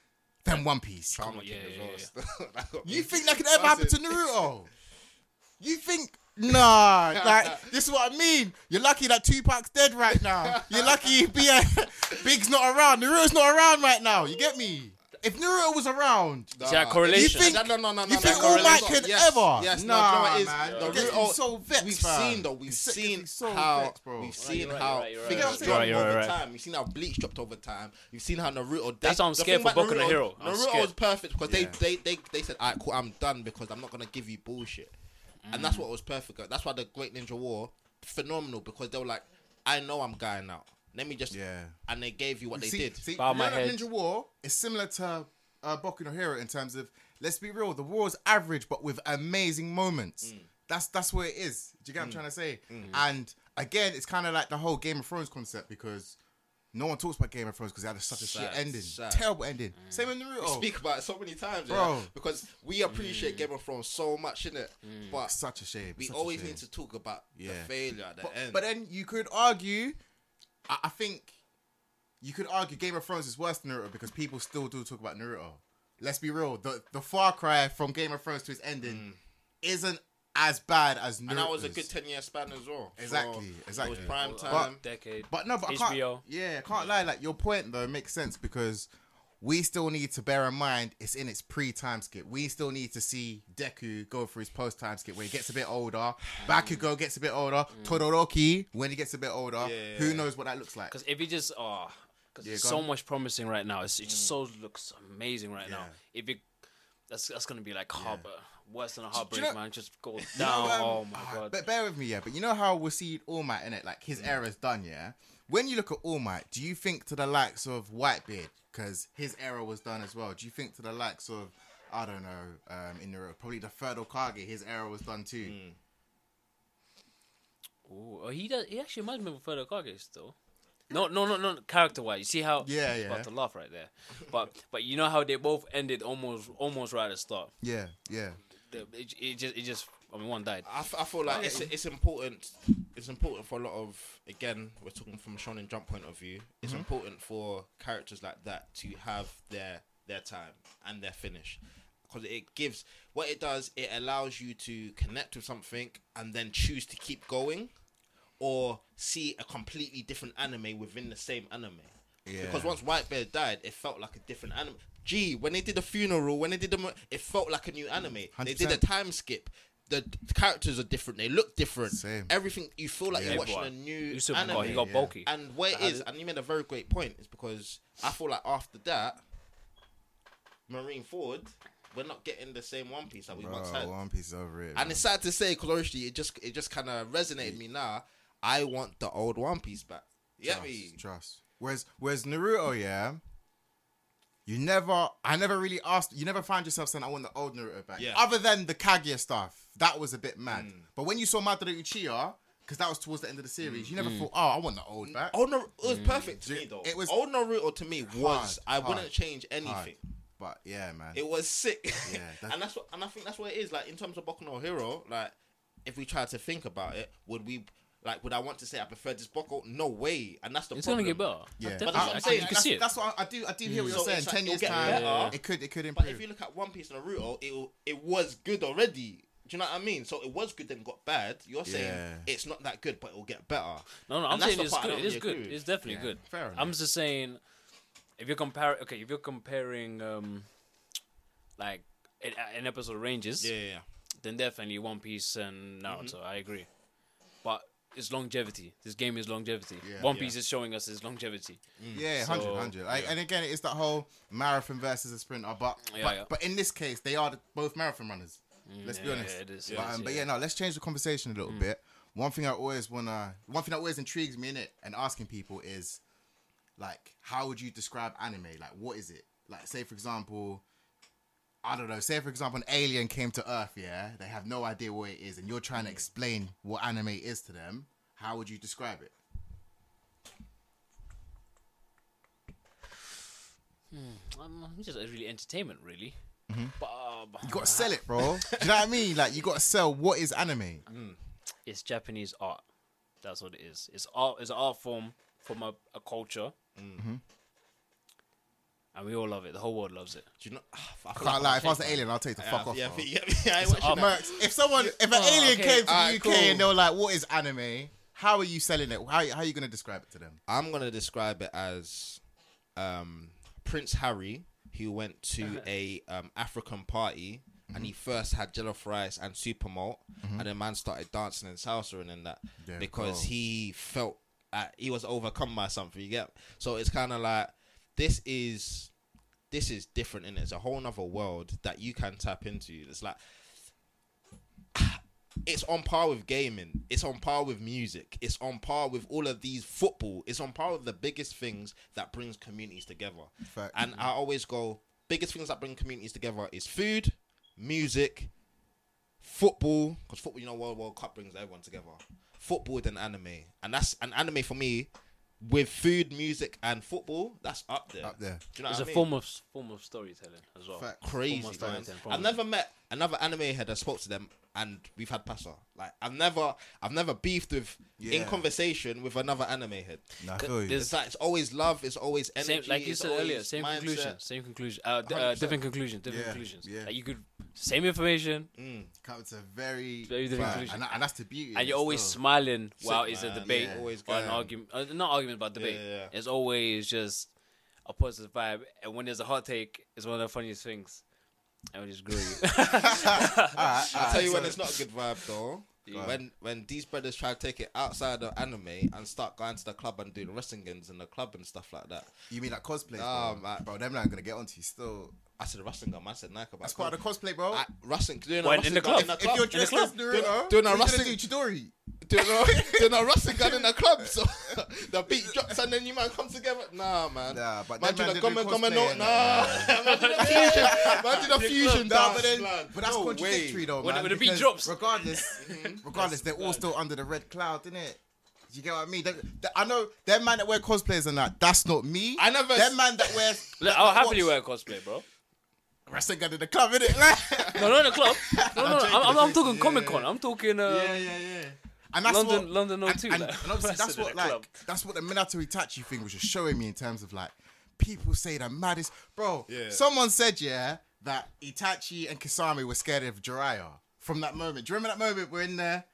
[SPEAKER 1] than One Piece.
[SPEAKER 2] Trauma
[SPEAKER 3] yeah,
[SPEAKER 2] King as
[SPEAKER 3] yeah, yeah.
[SPEAKER 1] You think that could ever happen to Naruto? You think? Nah, like this is what I mean. You're lucky that Tupac's dead right now. You're lucky Big's not around. Naruto's not around right now. You get me? If Naruto was around,
[SPEAKER 3] See that correlation?
[SPEAKER 1] You think-
[SPEAKER 2] no, no, no, no,
[SPEAKER 1] you
[SPEAKER 2] no,
[SPEAKER 1] think
[SPEAKER 2] no,
[SPEAKER 1] All
[SPEAKER 2] no,
[SPEAKER 1] Might could
[SPEAKER 2] yes,
[SPEAKER 1] ever?
[SPEAKER 2] Yes,
[SPEAKER 1] Nah,
[SPEAKER 2] no, do you know what it is?
[SPEAKER 1] man.
[SPEAKER 2] The
[SPEAKER 1] It gets
[SPEAKER 2] root- oh,
[SPEAKER 1] so vexed,
[SPEAKER 2] We've
[SPEAKER 1] fam.
[SPEAKER 2] seen though. We've
[SPEAKER 1] It
[SPEAKER 2] seen
[SPEAKER 1] so
[SPEAKER 2] how
[SPEAKER 1] vexed, bro.
[SPEAKER 2] we've seen
[SPEAKER 3] right,
[SPEAKER 2] how
[SPEAKER 3] you're right, you're right.
[SPEAKER 2] things
[SPEAKER 1] You're right,
[SPEAKER 2] drop
[SPEAKER 3] you're
[SPEAKER 2] over
[SPEAKER 3] right.
[SPEAKER 2] time. You've seen how Bleach dropped over time. You've seen how Naruto.
[SPEAKER 3] That's why I'm scared for
[SPEAKER 2] about
[SPEAKER 3] Boku no
[SPEAKER 2] Naruto-
[SPEAKER 3] Hero.
[SPEAKER 2] Naruto was perfect because
[SPEAKER 1] Yeah.
[SPEAKER 2] they, they they they said, "Alright, cool, I'm done because I'm not gonna give you bullshit," and that's mm. what was perfect. That's why the Great Ninja War phenomenal because they were like, "I know I'm going out. Let me just."
[SPEAKER 1] Yeah.
[SPEAKER 2] And they gave you what they
[SPEAKER 1] see,
[SPEAKER 2] did.
[SPEAKER 1] See,
[SPEAKER 3] Bow
[SPEAKER 1] you
[SPEAKER 3] my
[SPEAKER 1] know
[SPEAKER 3] head.
[SPEAKER 1] Ninja War is similar to uh, Boku no Hero in terms of let's be real, the war is average but with amazing moments.
[SPEAKER 2] Mm.
[SPEAKER 1] That's that's what it is. Do you get what I'm mm. trying to say? Mm-hmm. And again, it's kind of like the whole Game of Thrones concept because no one talks about Game of Thrones because it had such a
[SPEAKER 2] Sad,
[SPEAKER 1] shit ending,
[SPEAKER 2] sad.
[SPEAKER 1] terrible ending. Mm. Same in Naruto.
[SPEAKER 2] We speak about it so many times,
[SPEAKER 1] Bro.
[SPEAKER 2] yeah, because we appreciate mm. Game of Thrones so much, innit? But
[SPEAKER 1] such a shame.
[SPEAKER 2] we
[SPEAKER 1] such
[SPEAKER 2] always
[SPEAKER 1] shame.
[SPEAKER 2] need to talk about
[SPEAKER 1] Yeah.
[SPEAKER 2] the failure at the
[SPEAKER 1] But,
[SPEAKER 2] end.
[SPEAKER 1] but then you could argue, I, I think you could argue Game of Thrones is worse than Naruto because people still do talk about Naruto. Let's be real. The the far cry from Game of Thrones to its ending
[SPEAKER 2] Mm.
[SPEAKER 1] isn't as bad as Naruto.
[SPEAKER 2] And that was a good ten year span as well.
[SPEAKER 1] Exactly,
[SPEAKER 2] So
[SPEAKER 1] exactly.
[SPEAKER 2] It was prime
[SPEAKER 3] But-
[SPEAKER 2] time.
[SPEAKER 3] decade.
[SPEAKER 1] But no, but I
[SPEAKER 3] HBO.
[SPEAKER 1] can't. Yeah, I can't lie. Like your point though makes sense because we still need to bear in mind it's in its pre-time skip. We still need to see Deku go through his post-time skip where he gets a bit older. Bakugo gets a bit older. Todoroki when he gets a bit older.
[SPEAKER 2] Mm. Yeah.
[SPEAKER 1] Who knows what that looks like?
[SPEAKER 3] Because if he just oh, because
[SPEAKER 1] Yeah,
[SPEAKER 3] so
[SPEAKER 1] on.
[SPEAKER 3] much promising right now. It's, it just so looks amazing right now. If it, that's that's gonna be like harbor worse than a heartbreak,
[SPEAKER 1] know-
[SPEAKER 3] man. Just go
[SPEAKER 1] You
[SPEAKER 3] down.
[SPEAKER 1] um,
[SPEAKER 3] oh my
[SPEAKER 1] ah,
[SPEAKER 3] god.
[SPEAKER 1] But bear with me, yeah. But you know how we'll see All Might in it, like his
[SPEAKER 3] Mm.
[SPEAKER 1] era's done, yeah. When you look at All Might, do you think to the likes of Whitebeard because his era was done as well? Do you think to the likes of I don't know, um, in the probably the third Hokage, his era was done too.
[SPEAKER 3] Mm. Ooh, oh, he does. He actually reminds me of Further Kage still. No, no, no, no. Character wise, you see how?
[SPEAKER 1] Yeah, yeah.
[SPEAKER 3] About to laugh right there, but but you know how they both ended almost almost right at the start.
[SPEAKER 1] Yeah, yeah.
[SPEAKER 3] It, it just it just I mean one died.
[SPEAKER 2] I, f- I feel like it's it's important. It's important for a lot of again. We're talking from a Shonen Jump point of view. It's
[SPEAKER 1] Mm-hmm.
[SPEAKER 2] important for characters like that to have their their time and their finish because it gives what it does. It allows you to connect with something and then choose to keep going, or see a completely different anime within the same anime.
[SPEAKER 1] Yeah.
[SPEAKER 2] Because once Whitebeard died, it felt like a different anime. Gee, when they did the funeral, when they did the, mo- it felt like a new anime. They did a time skip. The characters are different. They look different.
[SPEAKER 1] Same.
[SPEAKER 2] Everything you feel like
[SPEAKER 1] Yeah.
[SPEAKER 2] you're watching
[SPEAKER 3] Boy.
[SPEAKER 2] a new
[SPEAKER 3] Usopp
[SPEAKER 2] anime.
[SPEAKER 3] got, he got
[SPEAKER 1] yeah.
[SPEAKER 3] bulky.
[SPEAKER 2] And what it
[SPEAKER 3] I
[SPEAKER 2] is,
[SPEAKER 3] had
[SPEAKER 2] and you made a very great point, is because I feel like after that, Marineford, we're not getting the same One Piece that we once had.
[SPEAKER 1] One Piece over it.
[SPEAKER 2] And
[SPEAKER 1] man.
[SPEAKER 2] it's sad to say because obviously it just it just kind of resonated me now. I want the old One Piece back. You get
[SPEAKER 1] trust,
[SPEAKER 2] me?
[SPEAKER 1] trust. Whereas, whereas Naruto, yeah, you never, I never really asked, you never found yourself saying, I want the old Naruto back.
[SPEAKER 2] Yeah.
[SPEAKER 1] Other than the Kaguya stuff, that was a bit mad.
[SPEAKER 2] Mm.
[SPEAKER 1] But when you saw Madara Uchiha, because that was towards the end of the series, you never
[SPEAKER 3] Mm.
[SPEAKER 1] thought, oh, I want the old back.
[SPEAKER 2] Old Naruto it was perfect to
[SPEAKER 1] It-
[SPEAKER 2] me though.
[SPEAKER 1] it was
[SPEAKER 2] old Naruto to me was I
[SPEAKER 1] hard,
[SPEAKER 2] wouldn't change anything.
[SPEAKER 1] Hard. But yeah, man.
[SPEAKER 2] It was sick.
[SPEAKER 1] Yeah, that's-
[SPEAKER 2] and that's what and I think that's what it is. Like in terms of Boku no Hero, like if we tried to think about it, would we like would I want to say I prefer this Boku? No way. And that's the point.
[SPEAKER 3] It's
[SPEAKER 2] problem.
[SPEAKER 3] gonna get better.
[SPEAKER 1] yeah,
[SPEAKER 3] Definitely.
[SPEAKER 2] that's what I'm saying.
[SPEAKER 3] I can
[SPEAKER 1] that's,
[SPEAKER 3] see it.
[SPEAKER 1] that's what I, I do. I do hear what you're
[SPEAKER 2] So
[SPEAKER 1] saying.
[SPEAKER 2] it's like
[SPEAKER 1] Ten years time,
[SPEAKER 2] better.
[SPEAKER 1] it could, it could improve.
[SPEAKER 2] But if you look at One Piece and Naruto, it it was good already. Do you know what I mean? So it was good then got bad. You're saying
[SPEAKER 1] Yeah.
[SPEAKER 2] it's not that good, but it will get better.
[SPEAKER 3] No, no,
[SPEAKER 2] And
[SPEAKER 3] I'm saying it's good. It is good. It's definitely
[SPEAKER 1] Yeah,
[SPEAKER 3] good.
[SPEAKER 1] fair enough.
[SPEAKER 3] I'm just saying, if you're comparing, okay, if you're comparing, um, like an, an episode ranges,
[SPEAKER 2] Yeah, yeah, yeah.
[SPEAKER 3] then definitely One Piece and Naruto.
[SPEAKER 2] Mm-hmm.
[SPEAKER 3] I agree, but it's longevity. This game is longevity.
[SPEAKER 1] Yeah.
[SPEAKER 3] One
[SPEAKER 2] Yeah.
[SPEAKER 3] Piece is showing us its longevity. Mm.
[SPEAKER 1] Yeah,
[SPEAKER 3] So,
[SPEAKER 1] 100, 100. Like,
[SPEAKER 3] yeah.
[SPEAKER 1] And again, it's that whole marathon versus a sprinter. But but,
[SPEAKER 3] yeah.
[SPEAKER 1] but in this case, they are the, both marathon runners. Mm, let's be honest.
[SPEAKER 3] yeah, it is,
[SPEAKER 1] But, um,
[SPEAKER 3] is,
[SPEAKER 1] but
[SPEAKER 3] yeah.
[SPEAKER 1] yeah, no. Let's change the conversation a little mm. bit. One thing I always wanna, one thing that always intrigues me in it and asking people is, like, how would you describe anime? Like, what is it? Like, say for example, I don't know. Say for example, an alien came to Earth. Yeah, they have no idea what it is, and you're trying to explain what anime is to them. How would you describe it?
[SPEAKER 3] Um, it's just really entertainment, really. But, uh, but
[SPEAKER 1] You gotta sell it, bro. Do you know what I mean? Like, you gotta sell what is anime.
[SPEAKER 3] it's Japanese art. That's what it is. It's art. It's an art form from a, a culture,
[SPEAKER 1] Mm-hmm.
[SPEAKER 3] And we all love it. The whole world loves it.
[SPEAKER 2] Do you know? I,
[SPEAKER 1] I can't lie. If I was an alien, I'll take the
[SPEAKER 2] yeah,
[SPEAKER 1] fuck off.
[SPEAKER 2] yeah,
[SPEAKER 1] bro.
[SPEAKER 2] yeah, yeah, I ain't watching
[SPEAKER 3] art,
[SPEAKER 2] that.
[SPEAKER 1] Mercs, if someone, if an
[SPEAKER 3] Oh,
[SPEAKER 1] alien
[SPEAKER 3] okay.
[SPEAKER 1] came to the UK
[SPEAKER 2] cool.
[SPEAKER 1] and they were like, "What is anime?" How are you selling it? How, how are you gonna describe it to them?
[SPEAKER 2] I'm gonna describe it as um, Prince Harry, who went to a um, African party and he first had jollof rice and super malt, and then man started dancing and salsa and then that
[SPEAKER 1] Yeah,
[SPEAKER 2] because
[SPEAKER 1] cool.
[SPEAKER 2] he felt uh, he was overcome by something. You get so it's kind of like this is this is different and it's a whole nother world that you can tap into. It's like it's on par with gaming. It's on par with music. It's on par with all of these football. It's on par with the biggest things that brings communities together.
[SPEAKER 1] Fact.
[SPEAKER 2] And I always go, biggest things that bring communities together is food, music, football. Because football, you know, World World Cup brings everyone together. Football then anime, and that's an anime for me. With food, music, and football, that's up there.
[SPEAKER 1] Up there.
[SPEAKER 2] Do you know
[SPEAKER 3] It's
[SPEAKER 2] what
[SPEAKER 3] a
[SPEAKER 2] I mean?
[SPEAKER 3] form of form of storytelling as well.
[SPEAKER 1] Fact.
[SPEAKER 2] crazy, man. I've never met another anime head that spoke to them, and we've had pasta. Like I've never, I've never beefed with in conversation with another anime head.
[SPEAKER 1] Nah, I
[SPEAKER 3] C-
[SPEAKER 1] feel you.
[SPEAKER 3] there's-
[SPEAKER 2] It's like it's always love. It's always energy.
[SPEAKER 3] Same, like you
[SPEAKER 2] it's
[SPEAKER 3] said earlier, same
[SPEAKER 2] mindset.
[SPEAKER 3] conclusion, same conclusion, uh, d- uh,
[SPEAKER 2] 100%.
[SPEAKER 3] different conclusions, different
[SPEAKER 1] Yeah,
[SPEAKER 3] conclusions.
[SPEAKER 1] yeah.
[SPEAKER 3] Like you could same information,
[SPEAKER 1] Come to very,
[SPEAKER 3] Very different
[SPEAKER 1] Right,
[SPEAKER 3] solution.
[SPEAKER 1] and, that- and that's the beauty. of
[SPEAKER 3] and you're always
[SPEAKER 1] still.
[SPEAKER 3] smiling while it's a
[SPEAKER 2] man.
[SPEAKER 3] debate
[SPEAKER 2] Yeah. Always
[SPEAKER 3] or an
[SPEAKER 2] going.
[SPEAKER 3] argument. Uh, not argument, but debate.
[SPEAKER 2] Yeah, yeah.
[SPEAKER 3] It's always just a positive vibe. And when there's a hot take, it's one of the funniest things. And we just grill you.
[SPEAKER 2] I'll tell you when
[SPEAKER 1] so-
[SPEAKER 2] it's not a good vibe though. When when these brothers try to take it outside of anime and start going to the club and doing wrestling games in the club and stuff like that.
[SPEAKER 1] You mean like cosplay?
[SPEAKER 2] Nah,
[SPEAKER 1] bro.
[SPEAKER 2] man.
[SPEAKER 1] bro, them not gonna get onto you still.
[SPEAKER 2] I said wrestling gun, man. I said Nike about
[SPEAKER 1] That's part of the cosplay, bro.
[SPEAKER 2] I, wrestling doing a
[SPEAKER 3] When-
[SPEAKER 2] wrestling
[SPEAKER 3] in the club.
[SPEAKER 2] in the
[SPEAKER 1] if
[SPEAKER 2] club.
[SPEAKER 1] you're dressed as Naruto,
[SPEAKER 2] Doing a
[SPEAKER 1] what you
[SPEAKER 2] wrestling-
[SPEAKER 1] do Chidori.
[SPEAKER 2] doing a, doing a wrestling gun in the club. So the beat drops and then you man come together. Nah, man.
[SPEAKER 1] Nah, but
[SPEAKER 2] man,
[SPEAKER 1] them
[SPEAKER 2] do
[SPEAKER 1] man
[SPEAKER 2] the
[SPEAKER 1] did
[SPEAKER 2] gum
[SPEAKER 1] the
[SPEAKER 2] and gum and no.
[SPEAKER 1] cosplay
[SPEAKER 2] Nah, man, do the fusion. Man, do the fusion
[SPEAKER 1] Nah, but then, but that's
[SPEAKER 2] No
[SPEAKER 1] contradictory
[SPEAKER 2] way.
[SPEAKER 1] though,
[SPEAKER 3] When-
[SPEAKER 1] man.
[SPEAKER 3] when the beat
[SPEAKER 1] because
[SPEAKER 3] drops.
[SPEAKER 1] regardless, mm-hmm. regardless, they're all still under the red cloud, innit? You get what I mean? They- they- I know them man that wear cosplayers and that. That's not me.
[SPEAKER 2] I never-
[SPEAKER 1] Them man that wear.
[SPEAKER 3] Look,
[SPEAKER 1] that
[SPEAKER 3] I'll happily wear cosplay, bro.
[SPEAKER 1] Wrestling gun in the club, innit? Like,
[SPEAKER 3] No, not in the club. No, no, no.
[SPEAKER 1] joking,
[SPEAKER 3] I'm, I'm,
[SPEAKER 1] I'm
[SPEAKER 3] I'm talking
[SPEAKER 1] joking.
[SPEAKER 3] Comic
[SPEAKER 1] Yeah,
[SPEAKER 3] Con. I'm talking. Um,
[SPEAKER 1] yeah, yeah, yeah. And that's
[SPEAKER 3] London-
[SPEAKER 1] what,
[SPEAKER 3] London
[SPEAKER 1] and,
[SPEAKER 3] O2,
[SPEAKER 1] and,
[SPEAKER 3] like,
[SPEAKER 1] and obviously that's
[SPEAKER 3] wrestling
[SPEAKER 1] what
[SPEAKER 3] at
[SPEAKER 1] like
[SPEAKER 3] club.
[SPEAKER 1] that's what the Minato Itachi thing was just showing me in terms of like people say the maddest bro.
[SPEAKER 2] Yeah.
[SPEAKER 1] Someone said yeah that Itachi and Kisame were scared of Jiraiya from that moment. Do you remember that moment we're in there?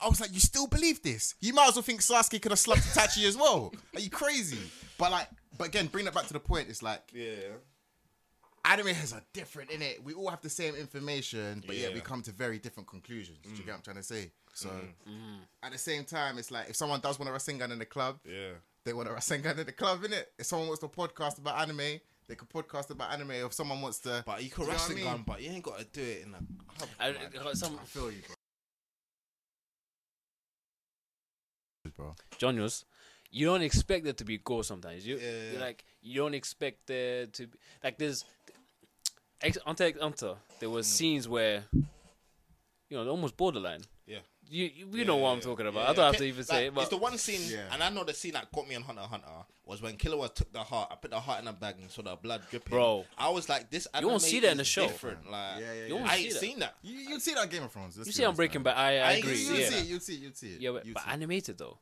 [SPEAKER 1] I was like, you still believe this? You might as well think Sasuke could have slumped Itachi as well. Are you crazy? But like, but again, bring that back to the point. It's like
[SPEAKER 2] Yeah.
[SPEAKER 1] Anime has a different in it. We all have the same information, but yeah, we come to very different conclusions. Do you get what I'm trying to say? So
[SPEAKER 3] Mm-hmm.
[SPEAKER 1] at the same time, it's like if someone does want a Rasengan in the club,
[SPEAKER 2] Yeah.
[SPEAKER 1] they want a Rasengan in the club, innit? If someone wants to podcast about anime, they could podcast about anime. If someone wants to,
[SPEAKER 2] But you
[SPEAKER 1] Do
[SPEAKER 2] can
[SPEAKER 1] you know I
[SPEAKER 2] wrestling
[SPEAKER 1] mean?
[SPEAKER 2] gun, but you ain't got to do it in a club.
[SPEAKER 3] I,
[SPEAKER 2] man.
[SPEAKER 3] I- some
[SPEAKER 1] I feel you, bro. Bro,
[SPEAKER 3] John Yos, you don't expect there to be gore sometimes. You
[SPEAKER 2] Yeah,
[SPEAKER 3] you're
[SPEAKER 2] yeah.
[SPEAKER 3] like you don't expect there to be like there's ex- Hunter x Hunter. There was hmm. scenes where you know almost borderline.
[SPEAKER 2] Yeah.
[SPEAKER 3] You you, you know what I'm talking about.
[SPEAKER 2] yeah.
[SPEAKER 3] I don't have to even
[SPEAKER 2] like,
[SPEAKER 3] say it, but
[SPEAKER 2] it's the one scene,
[SPEAKER 1] Yeah.
[SPEAKER 2] and I know the scene that got me on Hunter x Hunter was when Killua took the heart. I put the heart in a bag and saw the blood dripping.
[SPEAKER 3] Bro.
[SPEAKER 2] I was like, this.
[SPEAKER 3] You won't see that in
[SPEAKER 2] is
[SPEAKER 3] the show.
[SPEAKER 2] Different. Like,
[SPEAKER 1] Yeah, yeah,
[SPEAKER 3] You won't.
[SPEAKER 2] I
[SPEAKER 3] see
[SPEAKER 2] ain't
[SPEAKER 3] that.
[SPEAKER 2] seen that.
[SPEAKER 1] You you see that on Game of Thrones?
[SPEAKER 3] you see I'm breaking
[SPEAKER 1] but
[SPEAKER 3] back. I, I,
[SPEAKER 2] I
[SPEAKER 3] agree.
[SPEAKER 2] see
[SPEAKER 1] You
[SPEAKER 3] yeah,
[SPEAKER 1] see it, you see it, you see it.
[SPEAKER 3] yeah, but,
[SPEAKER 1] you
[SPEAKER 3] but
[SPEAKER 1] see it.
[SPEAKER 3] animated though.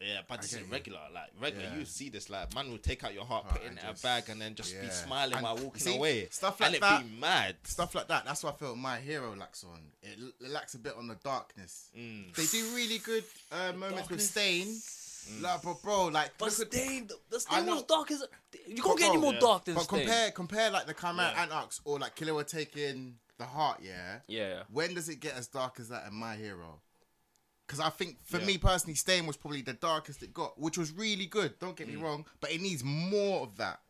[SPEAKER 2] Yeah, but this
[SPEAKER 1] get
[SPEAKER 2] is
[SPEAKER 1] you.
[SPEAKER 2] regular. Like regular,
[SPEAKER 1] Yeah.
[SPEAKER 2] you see this. Like man will take out your heart,
[SPEAKER 1] Oh,
[SPEAKER 2] put it in
[SPEAKER 1] and
[SPEAKER 2] a bag, and then just be smiling
[SPEAKER 1] And
[SPEAKER 2] while walking
[SPEAKER 1] see,
[SPEAKER 2] away.
[SPEAKER 1] stuff like
[SPEAKER 2] and
[SPEAKER 1] like
[SPEAKER 2] it
[SPEAKER 1] that-
[SPEAKER 2] be mad.
[SPEAKER 1] stuff like that. That's what I felt my hero lacks on. It, it lacks a bit on the darkness.
[SPEAKER 2] Mm.
[SPEAKER 1] They do really good uh, moments with
[SPEAKER 3] darkness.
[SPEAKER 1] Stain. Like, but bro, like,
[SPEAKER 3] But Stain, the Stain
[SPEAKER 1] know.
[SPEAKER 3] was dark as you can't get any more
[SPEAKER 2] yeah.
[SPEAKER 3] dark than
[SPEAKER 1] but
[SPEAKER 3] Stain.
[SPEAKER 1] compare compare like the Chimera
[SPEAKER 2] Yeah.
[SPEAKER 1] Ant or like Killua taking the heart. Yeah.
[SPEAKER 3] yeah,
[SPEAKER 1] When does it get as dark as that in My Hero? Because I think for
[SPEAKER 2] Yeah.
[SPEAKER 1] me personally, Stain was probably the darkest it got, which was really good. Don't get me wrong, but it needs more of that.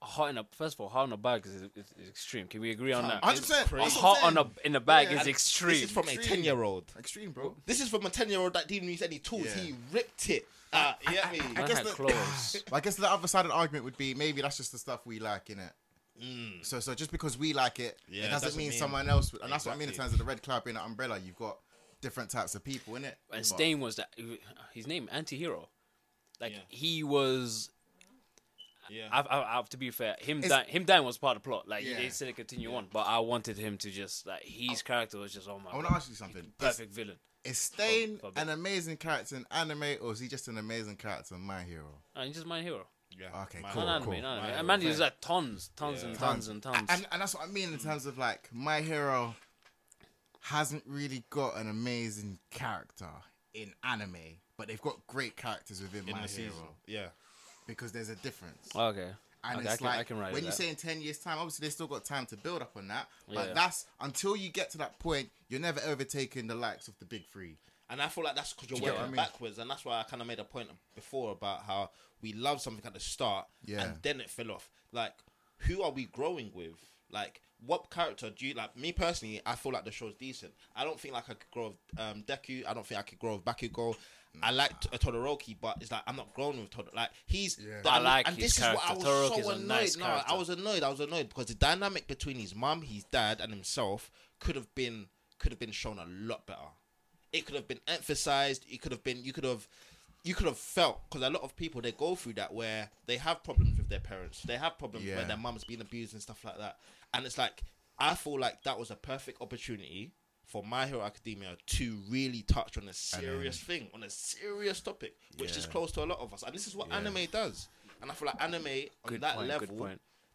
[SPEAKER 3] hot in a first of all, hot in a bag is, is, is extreme. Can we agree on that?
[SPEAKER 1] Hundred percent.
[SPEAKER 2] crazy.
[SPEAKER 3] hot on a in a bag
[SPEAKER 1] Yeah.
[SPEAKER 3] is extreme.
[SPEAKER 2] This is from a ten year old.
[SPEAKER 1] extreme, bro.
[SPEAKER 2] This is from a ten year old that didn't use any tools.
[SPEAKER 1] Yeah.
[SPEAKER 2] He ripped it. Uh, you get me?
[SPEAKER 3] Man
[SPEAKER 1] guess the- I guess the other side of the argument would be maybe that's just the stuff we like, innit? So, so just because we like it,
[SPEAKER 2] Mm. Yeah,
[SPEAKER 1] it doesn't,
[SPEAKER 2] doesn't
[SPEAKER 1] mean,
[SPEAKER 2] mean-
[SPEAKER 1] someone else. And that's what I mean in terms of the red club being an umbrella. You've got different types of people in it.
[SPEAKER 3] and Stain was that his name anti-hero. Like
[SPEAKER 2] Yeah.
[SPEAKER 3] he was.
[SPEAKER 2] Yeah.
[SPEAKER 3] I, I, I have to be fair. Him
[SPEAKER 1] It's-
[SPEAKER 3] dying, him dying was part of the plot. Like
[SPEAKER 1] Yeah.
[SPEAKER 3] they said, it continue on, but I wanted him to just like his character was just oh my
[SPEAKER 1] I want
[SPEAKER 3] god,
[SPEAKER 1] to ask you something. Is,
[SPEAKER 3] perfect villain.
[SPEAKER 1] is Stain
[SPEAKER 3] For- for
[SPEAKER 1] an amazing character in anime, or is he just an amazing character in My Hero?
[SPEAKER 3] And he's just my hero.
[SPEAKER 2] yeah.
[SPEAKER 1] Okay,
[SPEAKER 2] Man,
[SPEAKER 1] cool,
[SPEAKER 3] non
[SPEAKER 1] cool.
[SPEAKER 3] anime, non
[SPEAKER 2] My
[SPEAKER 3] anime.
[SPEAKER 2] hero,
[SPEAKER 3] And man,
[SPEAKER 2] fair.
[SPEAKER 3] there's like tons, tons
[SPEAKER 2] Yeah.
[SPEAKER 3] and tons and tons.
[SPEAKER 1] And, and that's what I mean in terms of like My Hero hasn't really got an amazing character in anime, but they've got great characters within
[SPEAKER 2] In
[SPEAKER 1] My
[SPEAKER 2] the
[SPEAKER 1] Hero
[SPEAKER 2] season. Yeah.
[SPEAKER 1] because there's a difference.
[SPEAKER 3] Oh, okay,
[SPEAKER 1] And
[SPEAKER 3] okay,
[SPEAKER 1] it's
[SPEAKER 3] I can,
[SPEAKER 1] like
[SPEAKER 3] I can write
[SPEAKER 1] when you
[SPEAKER 3] that.
[SPEAKER 1] say in ten years' time, obviously they still got time to build up on that. But
[SPEAKER 3] Yeah.
[SPEAKER 1] that's until you get to that point, you're never overtaking the likes of the big three.
[SPEAKER 2] And I feel like that's because you're
[SPEAKER 1] Do
[SPEAKER 2] working
[SPEAKER 1] what I mean?
[SPEAKER 2] backwards, and that's why I kind of made a point before about how we love something at the start,
[SPEAKER 1] Yeah.
[SPEAKER 2] and then it fell off. Like, who are we growing with? Like, what character do you like? Me personally, I feel like the show's decent. I don't think like I could grow with um, Deku. I don't think I could grow with Bakugo. I like T- Todoroki, but it's like I'm not growing with Todoroki. Like he's,
[SPEAKER 1] Yeah.
[SPEAKER 3] I like
[SPEAKER 2] and
[SPEAKER 3] his
[SPEAKER 2] this is what I
[SPEAKER 3] character.
[SPEAKER 2] was
[SPEAKER 3] Todoroki's
[SPEAKER 2] so
[SPEAKER 3] a
[SPEAKER 2] annoyed.
[SPEAKER 3] nice
[SPEAKER 2] no,
[SPEAKER 3] character.
[SPEAKER 2] I was annoyed. I was annoyed because the dynamic between his mum, his dad, and himself could have been could have been shown a lot better. It could have been emphasized. It could have been. You could have. You could have felt because a lot of people they go through that where they have problems with their parents. They have problems
[SPEAKER 1] Yeah.
[SPEAKER 2] where their mum's been abused and stuff like that. And it's like I feel like that was a perfect opportunity for My Hero Academia to really touch on a serious thing, on a serious topic, which is close to a lot of us. And this is what anime does. And I feel like anime on
[SPEAKER 3] Good
[SPEAKER 2] that
[SPEAKER 3] point,
[SPEAKER 2] level,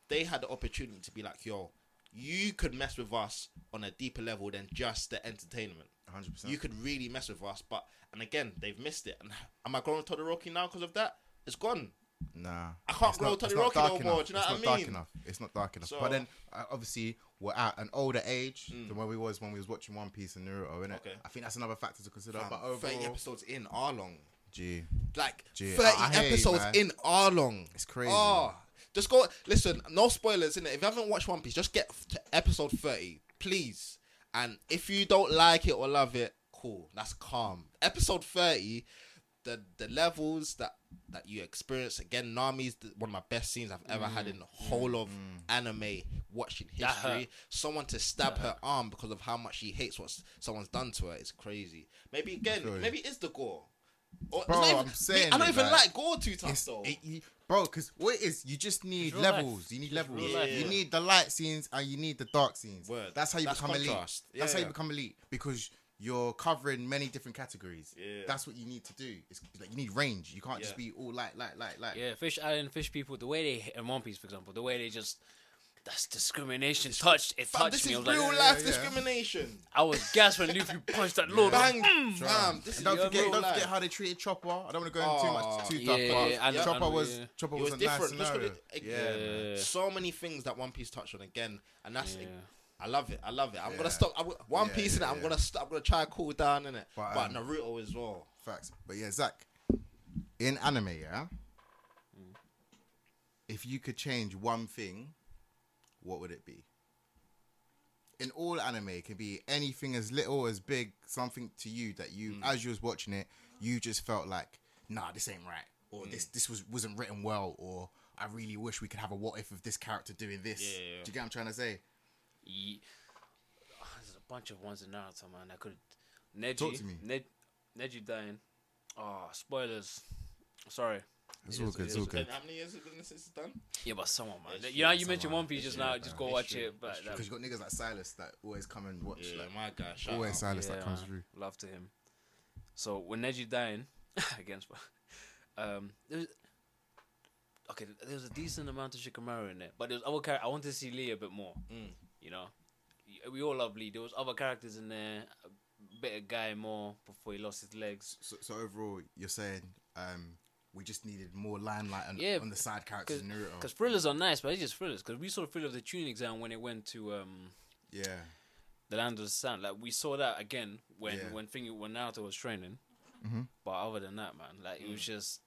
[SPEAKER 2] they had the opportunity to be like, yo, you could mess with us on a deeper level than just the entertainment.
[SPEAKER 1] 100%.
[SPEAKER 2] You could really mess with us, but and again they've missed it. And am I growing Todoroki now because of that? It's gone.
[SPEAKER 1] Nah,
[SPEAKER 2] I can't grow
[SPEAKER 1] not-
[SPEAKER 2] Todoroki
[SPEAKER 1] it's not dark
[SPEAKER 2] no
[SPEAKER 1] enough.
[SPEAKER 2] more, do you know
[SPEAKER 1] it's
[SPEAKER 2] what I mean?
[SPEAKER 1] It's not dark enough. It's not dark enough.
[SPEAKER 2] So-
[SPEAKER 1] but then uh, obviously we're at an older age
[SPEAKER 2] Mm.
[SPEAKER 1] than where we was when we was watching One Piece and Naruto, innit?
[SPEAKER 2] Okay.
[SPEAKER 1] I think that's another factor to consider.
[SPEAKER 2] Fam,
[SPEAKER 1] but overall,
[SPEAKER 2] episodes in are long.
[SPEAKER 1] G,
[SPEAKER 2] Like
[SPEAKER 1] Gee,
[SPEAKER 2] thirty
[SPEAKER 1] I- I hear you,
[SPEAKER 2] episodes in are long.
[SPEAKER 1] It's crazy.
[SPEAKER 2] Oh, just go. Listen, no spoilers in it. If you haven't watched One Piece, just get to episode thirty, please. And if you don't like it or love it, cool. That's calm. Episode thirty, the the levels that that you experience again. Nami's the, one of my best scenes I've ever had mm. in the whole of mm. anime watching history. Someone to stab her arm because of how much she hates what someone's done to her is crazy. Maybe again,
[SPEAKER 1] feel
[SPEAKER 2] maybe it's the gore. Or,
[SPEAKER 1] Bro,
[SPEAKER 2] even-
[SPEAKER 1] I'm saying
[SPEAKER 2] I don't even
[SPEAKER 1] like,
[SPEAKER 2] like gore too tough though.
[SPEAKER 1] it, you, bro, because what it is, you just need levels.
[SPEAKER 3] life.
[SPEAKER 1] You need levels.
[SPEAKER 3] real life,
[SPEAKER 1] You
[SPEAKER 2] yeah.
[SPEAKER 1] need the light scenes and you need the dark scenes.
[SPEAKER 2] Word.
[SPEAKER 1] That's how you
[SPEAKER 2] That's
[SPEAKER 1] become
[SPEAKER 2] contrast.
[SPEAKER 1] elite. That's how you become elite because you're covering many different categories.
[SPEAKER 2] Yeah.
[SPEAKER 1] That's what you need to do. It's like you need range. You can't just be all light, light, light, light.
[SPEAKER 3] Yeah, Fish Island, Fish people, the way they in One Piece, for example, the way they just that's discrimination touched. It
[SPEAKER 2] Fam,
[SPEAKER 3] touched
[SPEAKER 2] this
[SPEAKER 3] me.
[SPEAKER 2] is
[SPEAKER 3] I was
[SPEAKER 2] real
[SPEAKER 3] like,
[SPEAKER 2] life
[SPEAKER 1] yeah.
[SPEAKER 2] discrimination.
[SPEAKER 3] I was gasped when Luffy punched that lord.
[SPEAKER 2] Bang,
[SPEAKER 3] Mm.
[SPEAKER 2] fam. This is
[SPEAKER 1] don't forget, don't
[SPEAKER 2] life.
[SPEAKER 1] forget how they treated Chopper. I don't want to go into too
[SPEAKER 2] Oh,
[SPEAKER 1] much too
[SPEAKER 3] yeah,
[SPEAKER 1] tough,
[SPEAKER 3] yeah,
[SPEAKER 1] but
[SPEAKER 3] yeah, and-
[SPEAKER 1] Chopper
[SPEAKER 3] and-
[SPEAKER 1] was
[SPEAKER 3] yeah.
[SPEAKER 1] Chopper
[SPEAKER 2] It
[SPEAKER 1] was,
[SPEAKER 2] was
[SPEAKER 1] a
[SPEAKER 2] different. Just 'cause
[SPEAKER 1] scenario.
[SPEAKER 2] it-
[SPEAKER 1] yeah.
[SPEAKER 3] Yeah.
[SPEAKER 2] So many things that One Piece touched on again, and that's
[SPEAKER 3] Yeah.
[SPEAKER 2] I love it. I love it. I'm gonna stop. I'm, One
[SPEAKER 1] Yeah,
[SPEAKER 2] Piece in it. I'm gonna stop. I'm gonna try and cool down in it.
[SPEAKER 1] But,
[SPEAKER 2] But,
[SPEAKER 1] um,
[SPEAKER 2] Naruto as well.
[SPEAKER 1] Facts. But yeah, Zach, in anime, yeah, if you could change one thing, what would it be? In all anime, it can be anything as little as big, something to you that you,
[SPEAKER 2] Mm.
[SPEAKER 1] as you was watching it, you just felt like, nah, this ain't right,
[SPEAKER 2] Mm.
[SPEAKER 1] or this this was wasn't written well, or I really wish we could have a what if of this character doing this.
[SPEAKER 2] Yeah, yeah, yeah.
[SPEAKER 1] Do you get what I'm trying to say?
[SPEAKER 3] Ye- Oh, there's a bunch of ones in Naruto, man. I could. Neji.
[SPEAKER 1] Talk to me.
[SPEAKER 3] Ned, Neji dying. Oh, spoilers. Sorry.
[SPEAKER 1] It's
[SPEAKER 3] It
[SPEAKER 1] all
[SPEAKER 3] is-
[SPEAKER 1] good. It's all good.
[SPEAKER 2] How many years has it been since it's done?
[SPEAKER 3] Yeah, but someone, man.
[SPEAKER 2] It's
[SPEAKER 3] you know, you mentioned. One Piece just now. Just go
[SPEAKER 2] It's
[SPEAKER 3] watch
[SPEAKER 2] true.
[SPEAKER 3] it. But
[SPEAKER 2] It's true.
[SPEAKER 3] that-
[SPEAKER 1] Because you got niggas like Silas that always come and watch.
[SPEAKER 2] Yeah,
[SPEAKER 1] like,
[SPEAKER 2] my guy. Shout
[SPEAKER 1] always
[SPEAKER 2] out.
[SPEAKER 1] Silas that comes
[SPEAKER 3] man.
[SPEAKER 1] through.
[SPEAKER 3] Love to him. So when Neji dying against, um, there's okay. There's a decent amount of Shikamaru in there, but there's other characters. I want to see Lee a bit more.
[SPEAKER 2] Mm.
[SPEAKER 3] You know, we all love Lee. There was other characters in there. A bit of guy more before he lost his legs.
[SPEAKER 1] So, so overall, you're saying um, we just needed more limelight on,
[SPEAKER 3] Yeah,
[SPEAKER 1] on the side characters in Naruto.
[SPEAKER 3] Because thrillers are nice, but it's just thrillers. Because we saw the thriller of the Chunin exam when it went to um,
[SPEAKER 1] Yeah,
[SPEAKER 3] the land of the sand. Like we saw that again when
[SPEAKER 1] Yeah.
[SPEAKER 3] when thing when Naruto was training.
[SPEAKER 1] Mhm.
[SPEAKER 3] But other than that, man, like it was just